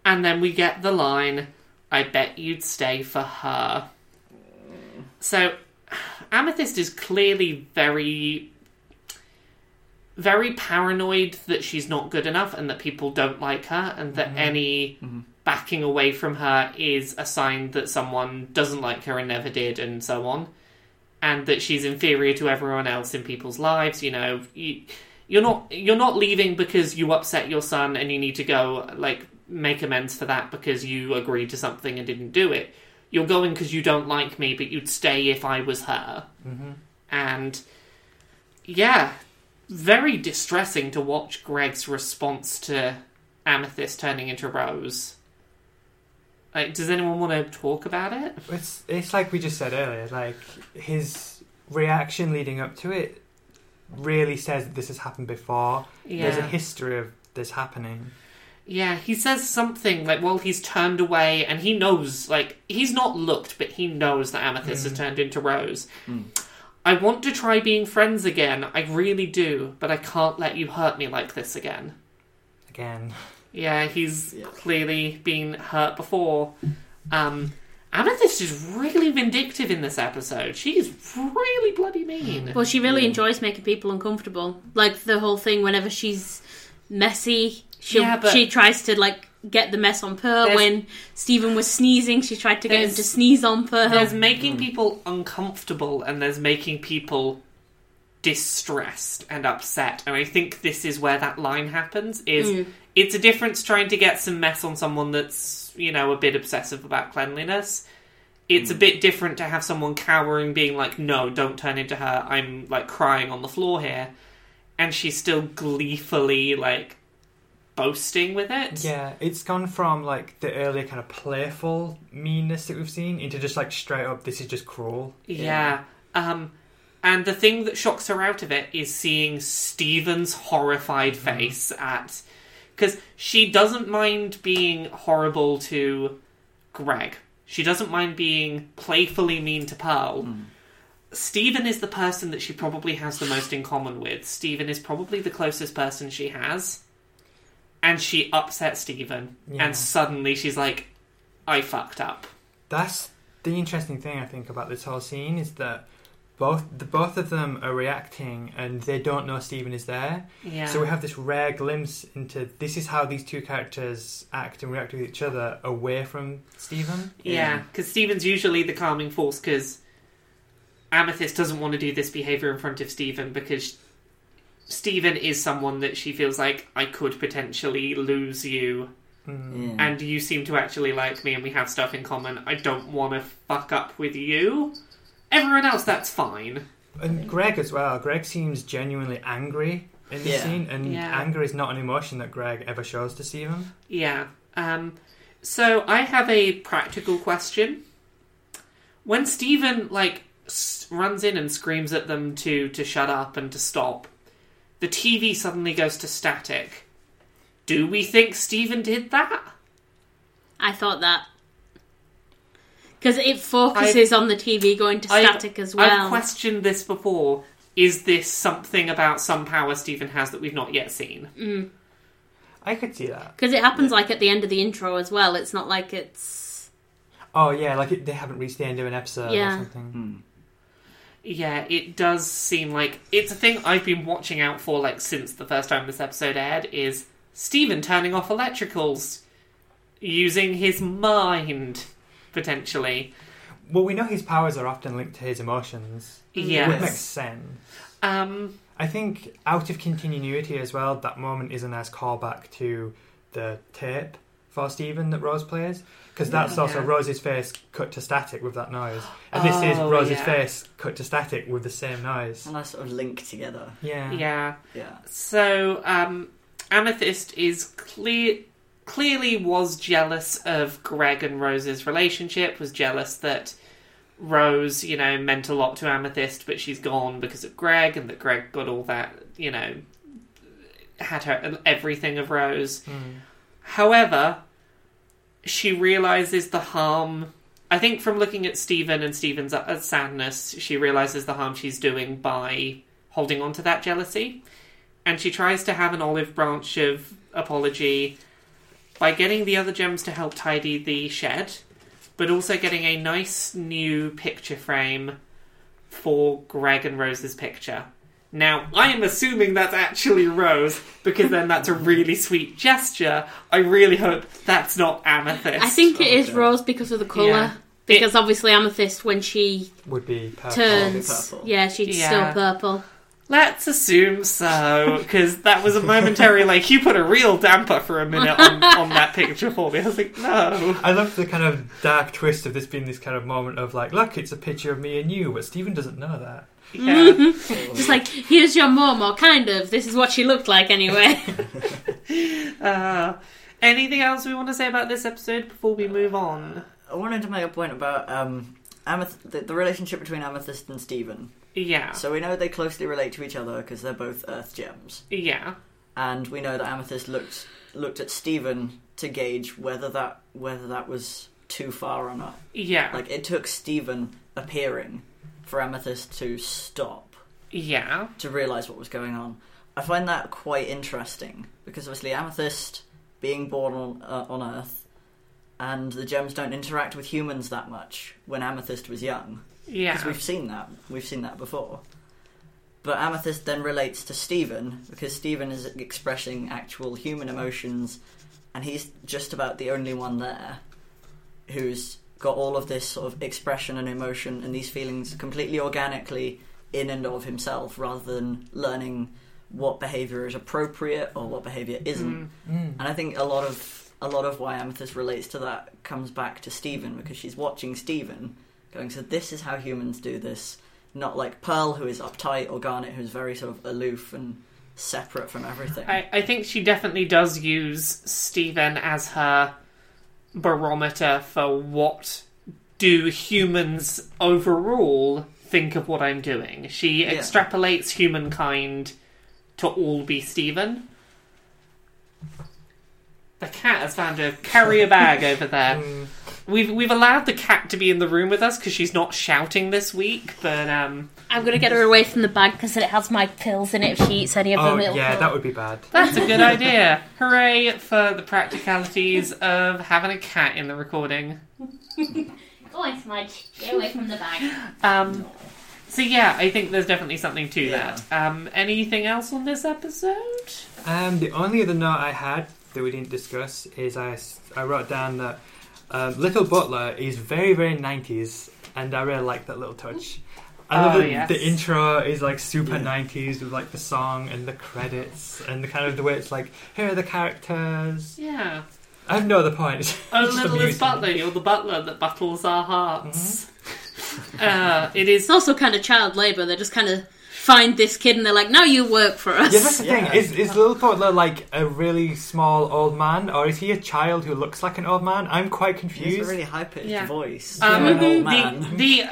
And then we get the line, I bet you'd stay for her. So, Amethyst is clearly very, very paranoid that she's not good enough and that people don't like her, and that mm-hmm. any mm-hmm. backing away from her is a sign that someone doesn't like her and never did, and so on. And that she's inferior to everyone else in people's lives. You know, you, you're not you're not leaving because you upset your son and you need to go like make amends for that because you agreed to something and didn't do it. You're going because you don't like me, but you'd stay if I was her. Mm-hmm. And yeah, very distressing to watch Greg's response to Amethyst turning into Rose. Like, does anyone want to talk about it? It's it's like we just said earlier. Like his reaction leading up to it really says that this has happened before. There's a history of this happening. Yeah, he says something like, well, he's turned away, and he knows, like, he's not looked, but he knows that Amethyst has turned into Rose. I want to try being friends again, I really do, but I can't let you hurt me like this again. Again, Yeah, he's Yeah. clearly been hurt before. Um, Amethyst is really vindictive in this episode. She's really bloody mean. Well, she really Yeah. enjoys making people uncomfortable. Like the whole thing, whenever she's messy, she Yeah, but- she tries to like get the mess on Pearl. There's- When Steven was sneezing, she tried to get him There's- to sneeze on Pearl. There's making people uncomfortable and there's making people distressed and upset. And I think this is where that line happens is Mm. it's a difference trying to get some mess on someone that's, you know, a bit obsessive about cleanliness. It's a bit different to have someone cowering being like, "No, don't turn into her. I'm like crying on the floor here." And she's still gleefully like boasting with it. Yeah, it's gone from like the earlier kind of playful meanness that we've seen into just like straight up, this is just cruel. Yeah. Um, and the thing that shocks her out of it is seeing Steven's horrified face at. Because she doesn't mind being horrible to Greg. She doesn't mind being playfully mean to Pearl. Steven is the person that she probably has the most in common with. Steven is probably the closest person she has. And she upsets Steven. Yeah. And suddenly she's like, I fucked up. That's the interesting thing I think about this whole scene is that both the both of them are reacting and they don't know Steven is there. Yeah. So we have this rare glimpse into this is how these two characters act and react with each other away from Steven. Yeah, because Steven's usually the calming force because Amethyst doesn't want to do this behavior in front of Steven because Steven is someone that she feels like I could potentially lose you Mm. And you seem to actually like me and we have stuff in common. I don't want to fuck up with you. Everyone else, that's fine. And Greg as well. Greg seems genuinely angry in this Yeah. scene, and Yeah. anger is not an emotion that Greg ever shows to Steven. Yeah. Um, so I have a practical question. When Steven like s- runs in and screams at them to to shut up and to stop, the TV suddenly goes to static. Do we think Steven did that? I thought that because it focuses on the TV going to I've- static as well. I've questioned this before. Is this something about some power Steven has that we've not yet seen? I could see that. Because it happens like at the end of the intro as well. It's not like it's Oh yeah, like it, they haven't reached the end of an episode Yeah. or something. Hmm. Yeah, it does seem like it's a thing I've been watching out for like since the first time this episode aired is Steven turning off electricals using his mind potentially. Well, we know his powers are often linked to his emotions. Which makes sense. Um I think out of continuity as well, that moment is a nice callback to the tape for Steven that Rose plays. Because that's Yeah. also Rose's face cut to static with that noise. And this is Oh, Rose's yeah. face cut to static with the same noise. And I sort of link together. Yeah. yeah. Yeah. So um Amethyst is clear clearly was jealous of Greg and Rose's relationship, was jealous that Rose, you know, meant a lot to Amethyst, but she's gone because of Greg, and that Greg got all that, you know, had her everything of Rose. Mm. However, she realizes the harm. I think from looking at Steven and Steven's uh, sadness, she realizes the harm she's doing by holding on to that jealousy. And she tries to have an olive branch of apology by getting the other gems to help tidy the shed, but also getting a nice new picture frame for Greg and Rose's picture. Now, I am assuming that's actually Rose, because then that's a really sweet gesture. I really hope that's not Amethyst. I think it is Okay. rose because of the colour. Yeah. Because obviously amethyst when she Would be purple. turns, purple. yeah, she's Yeah. still purple. Let's assume so, because that was a momentary, like, you put a real damper for a minute on, on that picture for me. I was like, no. I love the kind of dark twist of this being this kind of moment of like, look, it's a picture of me and you, but Steven doesn't know that. Yeah. Just like, here's your mum, or kind of. This is what she looked like anyway. Uh, anything else we want to say about this episode before we move on? I wanted to make a point about um, Ameth- the, the relationship between Amethyst and Steven. Yeah. So we know they closely relate to each other because they're both Earth gems, Yeah. and we know that Amethyst looked looked at Steven to gauge whether that whether that was too far or not. Yeah. Like it took Steven appearing for Amethyst to stop yeah. to realize what was going on. I find that quite interesting because obviously Amethyst being born on uh, on Earth and the gems don't interact with humans that much when Amethyst was young. Yeah. Because we've seen that. We've seen that before. But Amethyst then relates to Steven because Steven is expressing actual human emotions, and he's just about the only one there who's got all of this sort of expression and emotion and these feelings completely organically in and of himself rather than learning what behavior is appropriate or what behavior isn't. Mm. And I think a lot of a lot of why Amethyst relates to that comes back to Steven because she's watching Steven going, so this is how humans do this. Not like Pearl, who is uptight, or Garnet, who's very sort of aloof and separate from everything. I, I think she definitely does use Steven as her barometer for what do humans overall think of what I'm doing. She Yeah. extrapolates humankind to all be Steven. The cat has found a carrier bag over there. Mm. We've we've allowed the cat to be in the room with us because she's not shouting this week. But um, I'm gonna get her away from the bag because it has my pills in it. If she eats any of Oh them, it'll yeah, kill. that would be bad. That's a good idea. Hooray for the practicalities of having a cat in the recording. Go on, Smudge. Get away from the bag. Um, so yeah, I think there's definitely something to Yeah. that. Um, anything else on this episode? Um, the only other note I had that we didn't discuss is I I wrote down that um, Little Butler is very, very 90s, and I really like that little touch. I love Oh, that yes. the intro is like super Yeah. 90s with like the song and the credits and the kind of the way it's like, here are the characters. Yeah. I have no other point. Oh, little is butler, you're the butler that battles our hearts. uh, it is also kind of child labour. They're just kind of find this kid and they're like, "Now you work for us." Yeah, that's the Yeah. thing. Is, is Little Butler like a really small old man, or is he a child who looks like an old man? I'm quite He has confused. a really high pitched Yeah. voice. Um, for an old the, man. the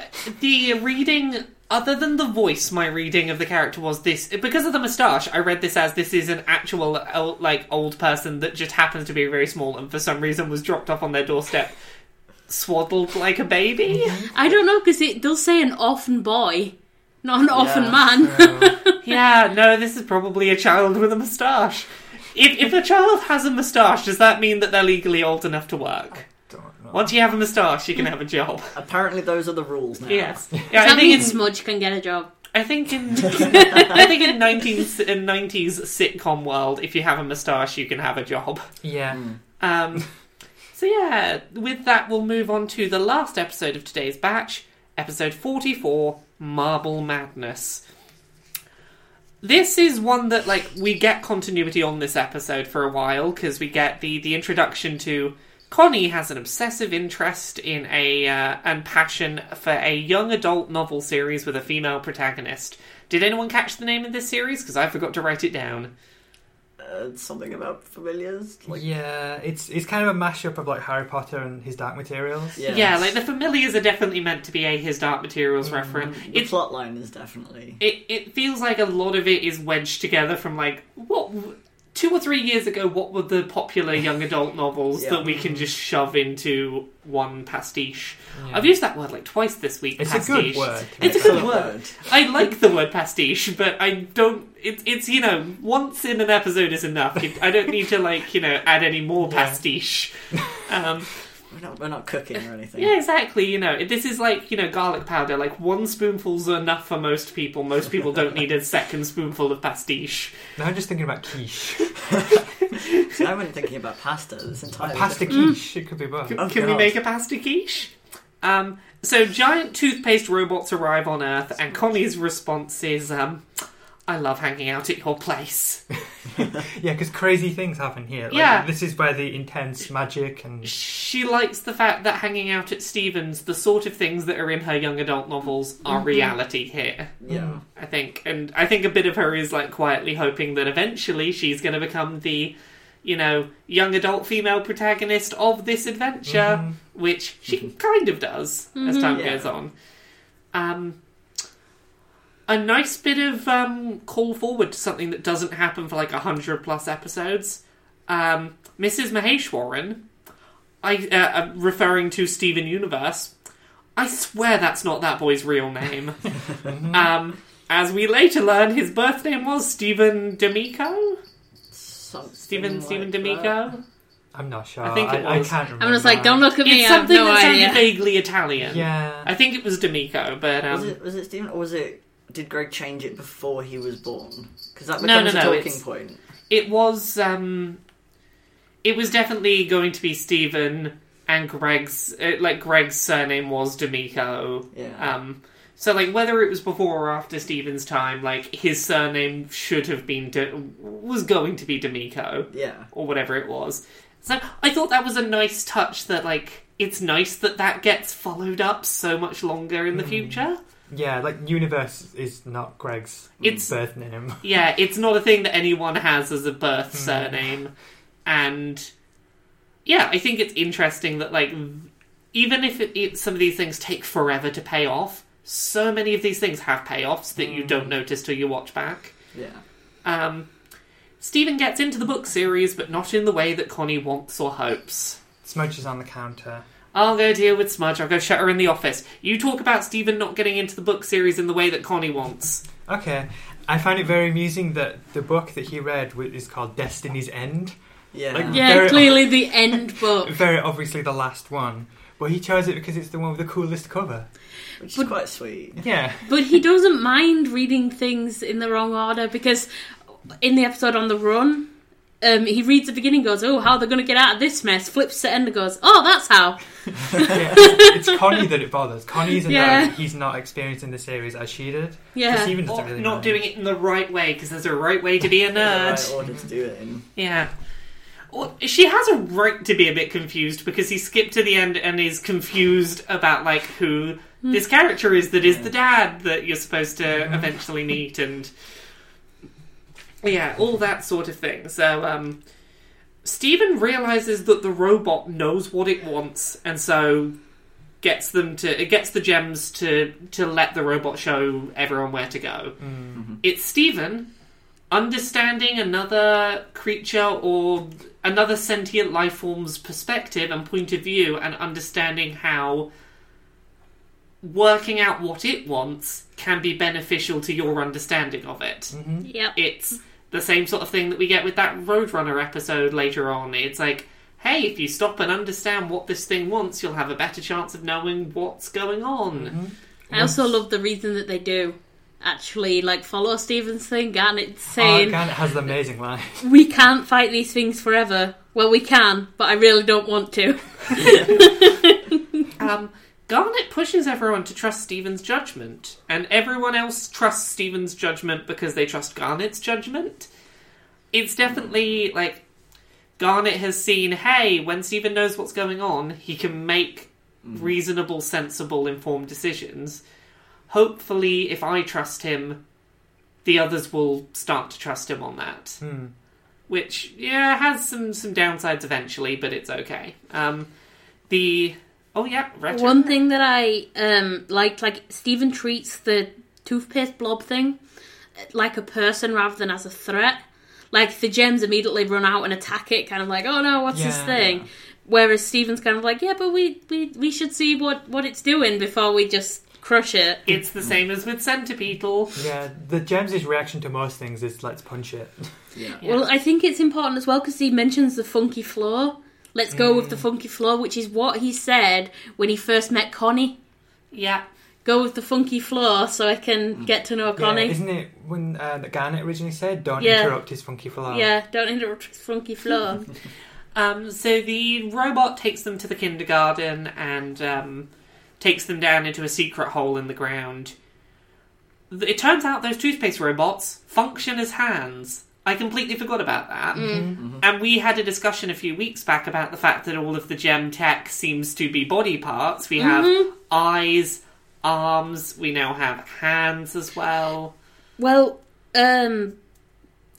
the reading, other than the voice, my reading of the character was this because of the moustache. I read this as this is an actual el- like old person that just happens to be very small and for some reason was dropped off on their doorstep, swaddled like a baby. I don't know because it does say an orphan boy, not an orphan Yeah. man. Yeah, no, this is probably a child with a moustache. If if a child has a moustache, does that mean that they're legally old enough to work? don't know. Once you have a moustache, you can have a job. Apparently, those are the rules now. Yes. Yeah, Does I that think mean in, Smudge can get a job? I think in I think in nineteen in nineties sitcom world, if you have a moustache, you can have a job. Yeah. Mm. Um, so yeah, with that, we'll move on to the last episode of today's batch, episode forty-four, Marble Madness. This is one that like we get continuity on this episode for a while because we get the the introduction to Connie has an obsessive interest in a uh, and passion for a young adult novel series with a female protagonist. Did anyone catch the name of this series? Because I forgot to write it down. Uh, something about familiars. Like, yeah, it's it's kind of a mashup of like Harry Potter and his Dark Materials. Yes. Yeah, like the familiars are definitely meant to be a his Dark Materials reference. the It, plot line is definitely. it it feels like a lot of it is wedged together from like what two or three years ago. What were the popular young adult novels Yeah. that we can just shove into one pastiche? Yeah. I've used that word like twice this week. It's a good word. It's a good word. I like the word pastiche, but I don't. It's it's you know once in an episode is enough. I don't need to like you know add any more Yeah. pastiche. Um, We're not, we're not cooking or anything. yeah, exactly. You know, this is like you know garlic powder. Like one spoonful's is enough for most people. Most people don't need a second spoonful of pastiche. Now I'm just thinking about quiche. See, I wasn't thinking about pasta. This A entire pasta quiche. It could be both. Can, Oh, can we make a pasta quiche? Um, so giant toothpaste robots arrive on Earth, and Connie's response is, um, "I love hanging out at your place." Yeah, because crazy things happen here. Like, Yeah. This is where the intense magic and She likes the fact that hanging out at Stevens, the sort of things that are in her young adult novels, are reality here. Yeah. I think, and I think a bit of her is like quietly hoping that eventually she's going to become the, you know, young adult female protagonist of this adventure, Mhm. which she kind of does as time Yeah. goes on. Um, a nice bit of um, call forward to something that doesn't happen for like a hundred plus episodes. Um, Mrs. Maheswaran, I uh, uh, referring to Steven Universe. I swear that's not that boy's real name. um, as we later learn, his birth name was Steven D'Amico. Something Steven like Steven that. D'Amico. I'm not sure. I think it I, was. can't remember. I'm just like, don't look at me. It's I have something no that sounded idea. vaguely Italian. Yeah. I think it was D'Amico, but um, was it was it Steven or was it? Did Greg change it before he was born? Because that No, becomes no, a talking point. it was um, it was definitely going to be Steven and Greg's uh, like Greg's surname was D'Amico. Yeah. Um, so like whether it was before or after Steven's time, like his surname should have been D- was going to be D'Amico yeah. or whatever it was. So I thought that was a nice touch that like it's nice that that gets followed up so much longer in the Mhm. future. Yeah, like Universe is not Greg's It's- birth name. Yeah, it's not a thing that anyone has as a birth Hmm. surname. And yeah, I think it's interesting that like even if it, it, some of these things take forever to pay off, so many of these things have payoffs that you Hmm. don't notice till you watch back. Yeah. Um, Steven gets into the book series, but not in the way that Connie wants or hopes. Smudge is on the counter. I'll go deal with Smudge. I'll go shut her in the office. You talk about Steven not getting into the book series in the way that Connie wants. Okay. I find it very amusing that the book that he read is called Destiny's End. Yeah. Like, Yeah, Very- clearly the end book. Very obviously the last one. But he chose it because it's the one with the coolest cover. Which is quite sweet. Yeah. But he doesn't mind reading things in the wrong order because in the episode on the run, um, he reads the beginning, goes, "Oh, how they're going to get out of this mess?" Flips to end and goes, "Oh, that's how." yeah. It's Connie that it bothers. Connie's a Yeah. nerd. He's not experiencing the series as she did. Yeah. Steven doesn't Or really not mind. doing it in the right way, because there's a right way to be a The nerd. right order to do it in. Yeah. Well, she has a right to be a bit confused because he skipped to the end and is confused about like who this character is that is the dad that you're supposed to eventually meet and yeah, all that sort of thing. So um Steven realizes that the robot knows what it wants and so gets them to it gets the gems to to let the robot show everyone where to go. Mm. It's Steven understanding another creature or another sentient life form's perspective and point of view and understanding how working out what it wants can be beneficial to your understanding of it. Mhm. Yep. It's the same sort of thing that we get with that Roadrunner episode later on. It's like, hey, if you stop and understand what this thing wants, you'll have a better chance of knowing what's going on. Mhm. I also love the reason that they do actually like follow Steven's thing. Garnet Oh, saying, Garnet has the amazing line. "We can't fight these things forever." Well, we can, but I really don't want to. Um, Garnet pushes everyone to trust Steven's judgment, and everyone else trusts Steven's judgment because they trust Garnet's judgment. It's definitely like Garnet has seen, hey, when Steven knows what's going on, he can make reasonable, sensible, informed decisions. Hopefully, if I trust him, the others will start to trust him on that Hmm. which yeah has some some downsides eventually, but it's okay. Um, the oh yeah, retro. One thing that I um, liked, like Steven treats the toothpaste blob thing like a person rather than as a threat. Like the gems immediately run out and attack it, kind of like, oh no, what's this Yeah. thing? Whereas Steven's kind of like, yeah, but we, we, we should see what, what it's doing before we just crush it. It's the same as with Centipeetle. Yeah, the Gems' reaction to most things is let's punch it. Yeah. Yeah. Well, I think it's important as well because he mentions the funky floor. Let's go with Mm. the funky floor, which is what he said when he first met Connie. Yeah, Go with the funky floor so I can get to know Yeah, Connie. isn't it when uh, Garnet originally said, don't Yeah. interrupt his funky flow? Yeah, don't interrupt his funky floor. Um, so the robot takes them to the kindergarten and um, takes them down into a secret hole in the ground. Th- It turns out those toothpaste robots function as hands. I completely forgot about that. Mm. And we had a discussion a few weeks back about the fact that all of the gem tech seems to be body parts. We have Mhm. eyes, arms, we now have hands as well. well, um,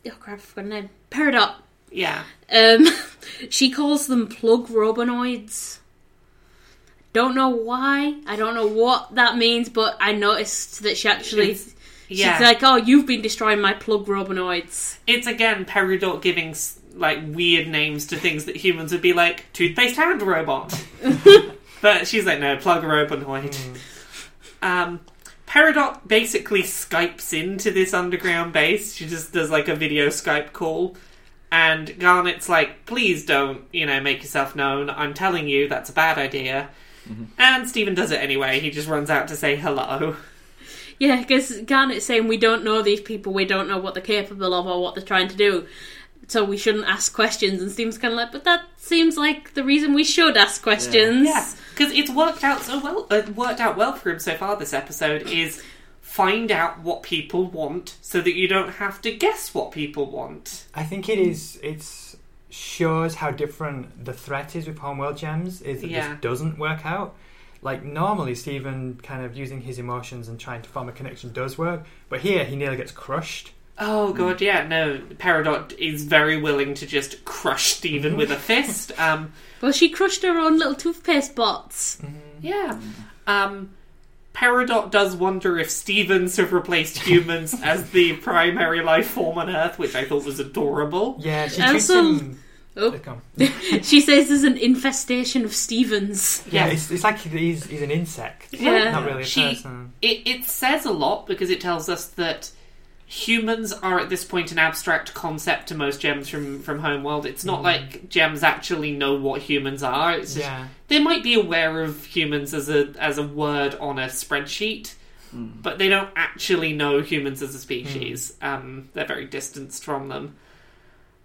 oh crap, I forgot her name. Peridot. Yeah. Um, she calls them plug robonoids. Don't know why. I don't know what that means, but I noticed that she actually. It's- Yeah. She's like, "Oh, you've been destroying my plug robonoids." it's again Peridot giving like weird names to things that humans would be like toothpaste hand robot. but she's like, no, plug robonoid. Um, Peridot basically Skypes into this underground base. She just does like a video Skype call. And Garnet's like, please don't, you know, make yourself known. I'm telling you that's a bad idea. And Steven does it anyway. He just runs out to say hello. Yeah, because Garnet's saying we don't know these people, we don't know what they're capable of or what they're trying to do, so we shouldn't ask questions. And Steven's kind of like, but that seems like the reason we should ask questions. Yeah, because it's worked out so well. Uh, worked out well for him so far. This episode is find out what people want, so that you don't have to guess what people want. I think it is. It's shows how different the threat is with Homeworld gems. Is that Yeah. this doesn't work out. Like normally, Steven kind of using his emotions and trying to form a connection does work, but here he nearly gets crushed. Oh god, yeah, no. Peridot is very willing to just crush Steven with a fist. Um, Well, she crushed her own little toothpaste bots. yeah. Um, Peridot does wonder if Stevens have replaced humans as the primary life form on Earth, which I thought was adorable. Yeah, she And treats some- him. Oh, she says there's an infestation of Stevens. Yeah, Yes. it's, it's like he's, he's an insect, Yeah. not really a She- person. it, it says a lot because it tells us that humans are at this point an abstract concept to most gems from from homeworld it's not mm. like gems actually know what humans are. It's just, Yeah, they might be aware of humans as a as a word on a spreadsheet hmm. but they don't actually know humans as a species. Hmm. Um, they're very distanced from them.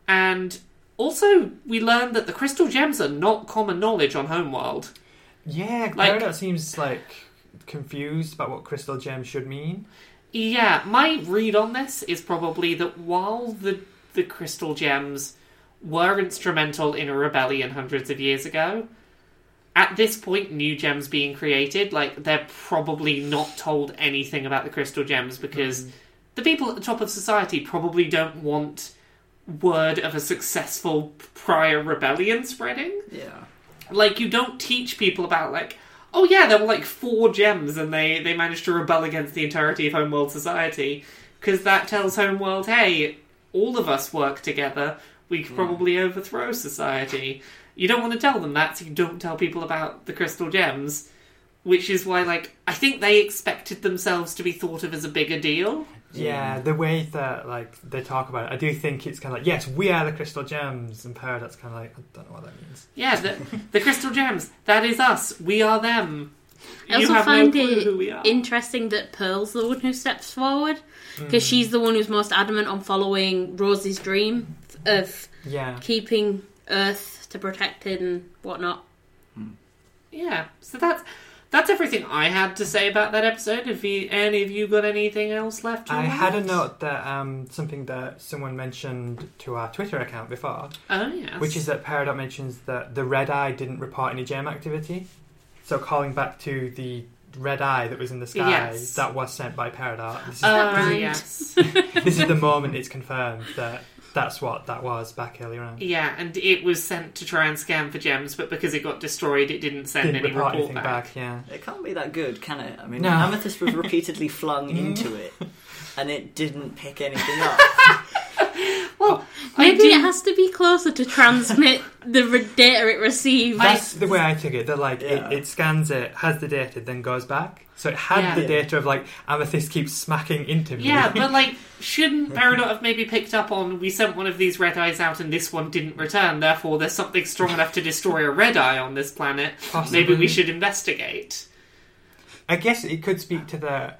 And also we learned that the crystal gems are not common knowledge on homeworld yeah. Like- Peridot seems like confused about what crystal gem should mean. Yeah, my read on this is probably that while the the crystal gems were instrumental in a rebellion hundreds of years ago, at this point, new gems being created, like they're probably not told anything about the crystal gems because mm. the people at the top of society probably don't want word of a successful prior rebellion spreading. Yeah. like you don't teach people about like oh yeah there were like four gems and they they managed to rebel against the entirety of homeworld society. Because that tells homeworld hey all of us work together. We could hmm. probably overthrow society. You don't want to tell them that so you don't tell people about the crystal gems. Which is why like i think they expected themselves to be thought of as a bigger deal Yeah, the way that like they talk about it, I do think it's kind of like, yes, we are the crystal gems, and Peridot's kind of like, I don't know what that means. yeah the, the crystal gems that is us we are them. I also you have find no clue it who we are. interesting that Pearl's the one who steps forward because hmm. she's the one who's most adamant on following Rose's dream of Yeah, keeping Earth to protect it and whatnot. Yeah, so that's that's everything I had to say about that episode. If you, any of you got anything else left? To I had a note that um, something that someone mentioned to our Twitter account before, Oh yes, which is that Peridot mentions that the red eye didn't report any jam activity. So calling back to the red eye that was in the sky, Yes. that was sent by Peridot. This is, Oh right? yes, this is the moment it's confirmed that that's what that was back earlier on. yeah, and it was sent to try and scan for gems, but because it got destroyed, it didn't send Didn't any report report anything back. back. Yeah. It can't be that good, can it? I mean, No. Amethyst was repeatedly flung into it, and it didn't pick anything up. Well, Maybe do, it has to be closer to transmit the re- data it receives. That's the way I took it. That like Yeah. it, it scans it, has the data, then goes back. So it had Yeah. the data of like amethyst keeps smacking into me. yeah, but like, shouldn't Peridot have maybe picked up on we sent one of these red eyes out and this one didn't return? Therefore, there's something strong enough to destroy a red eye on this planet. Possibly. Maybe we should investigate. I guess it could speak to the.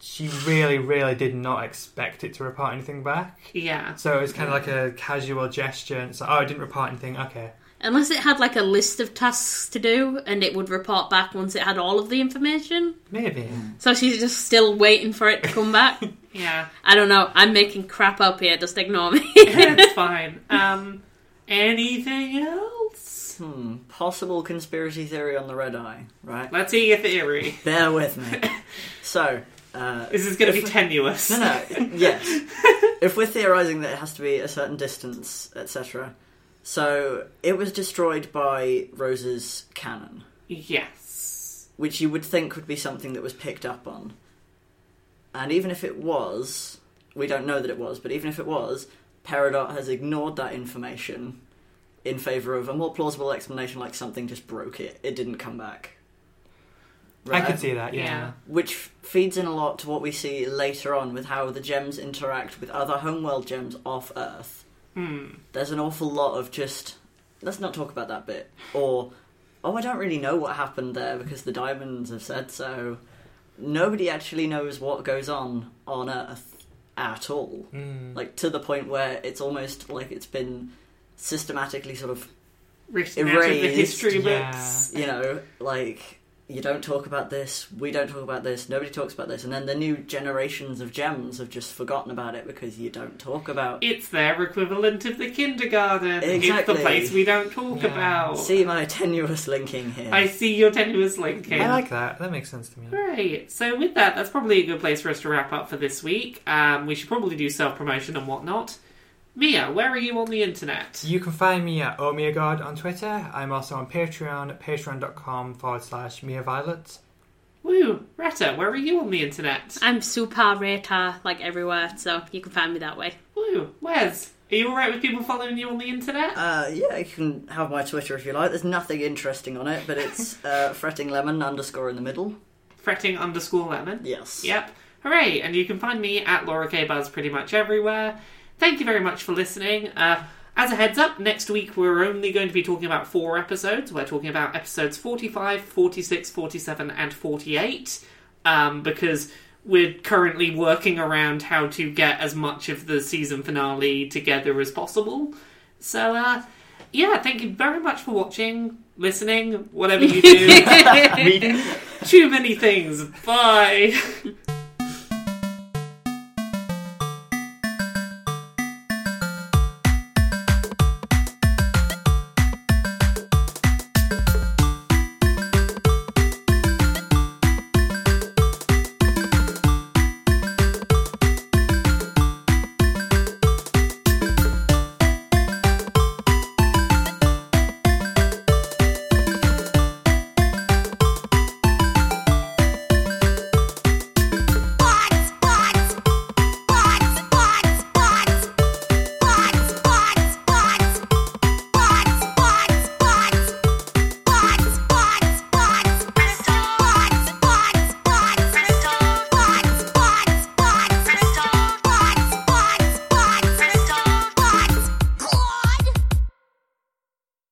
She really, really did not expect it to report anything back. Yeah. So it's kind of like a casual gesture. And it's like, oh, it didn't report anything. Okay. Unless it had like a list of tasks to do and it would report back once it had all of the information. Maybe. So she's just still waiting for it to come back. Yeah. I don't know. I'm making crap up here. Just ignore me. it's fine. Um, anything else? Hmm. Possible conspiracy theory on the red eye, right? Let's hear your theory. Bear with me. So, uh, This is going to be tenuous. no, no, yes. If we're theorizing that it has to be a certain distance, etc., so it was destroyed by Rose's cannon, Yes. which you would think would be something that was picked up on. And even if it was, we don't know that it was, but even if it was, Peridot has ignored that information in favor of a more plausible explanation, like something just broke it. It didn't come back. I could see that. Yeah. Yeah. which feeds in a lot to what we see later on with how the gems interact with other homeworld gems off Earth. Hmm. there's an awful lot of just let's not talk about that bit or oh I don't really know what happened there because the diamonds have said so. Nobody actually knows what goes on on Earth at all. Mm. Like to the point where it's almost like it's been systematically sort of Written out of the Erased, history yeah. books. you know, like you don't talk about this, we don't talk about this, nobody talks about this, and then the new generations of gems have just forgotten about it because you don't talk about. It's their equivalent of the kindergarten. It's Exactly. the place we don't talk Yeah. about. See my tenuous linking here. I see your tenuous linking. I like that. That makes sense to me. Right. So with that, that's probably a good place for us to wrap up for this week. Um, we should probably do self promotion and whatnot. Mia, where are you on the internet? You can find me at OhMiaGod on Twitter. I'm also on Patreon at patreon.com forward slash Mia Violet. Woo, Retta, where are you on the internet? I'm Super Retta like everywhere, so you can find me that way. Woo, Wes, are you alright with people following you on the internet? Uh, yeah, you can have my Twitter if you like. There's nothing interesting on it, but it's uh, fretting lemon underscore in the middle. Fretting underscore lemon. Yes. Yep. Hooray! And you can find me at Laura K Buzz pretty much everywhere. Thank you very much for listening. Uh, as a heads up, next week we're only going to be talking about four episodes. We're talking about episodes 45, 46, 47, and 48. Um, because we're currently working around how to get as much of the season finale together as possible. So, uh, yeah, thank you very much for watching, listening, whatever you do. Reading? Too many things. Bye.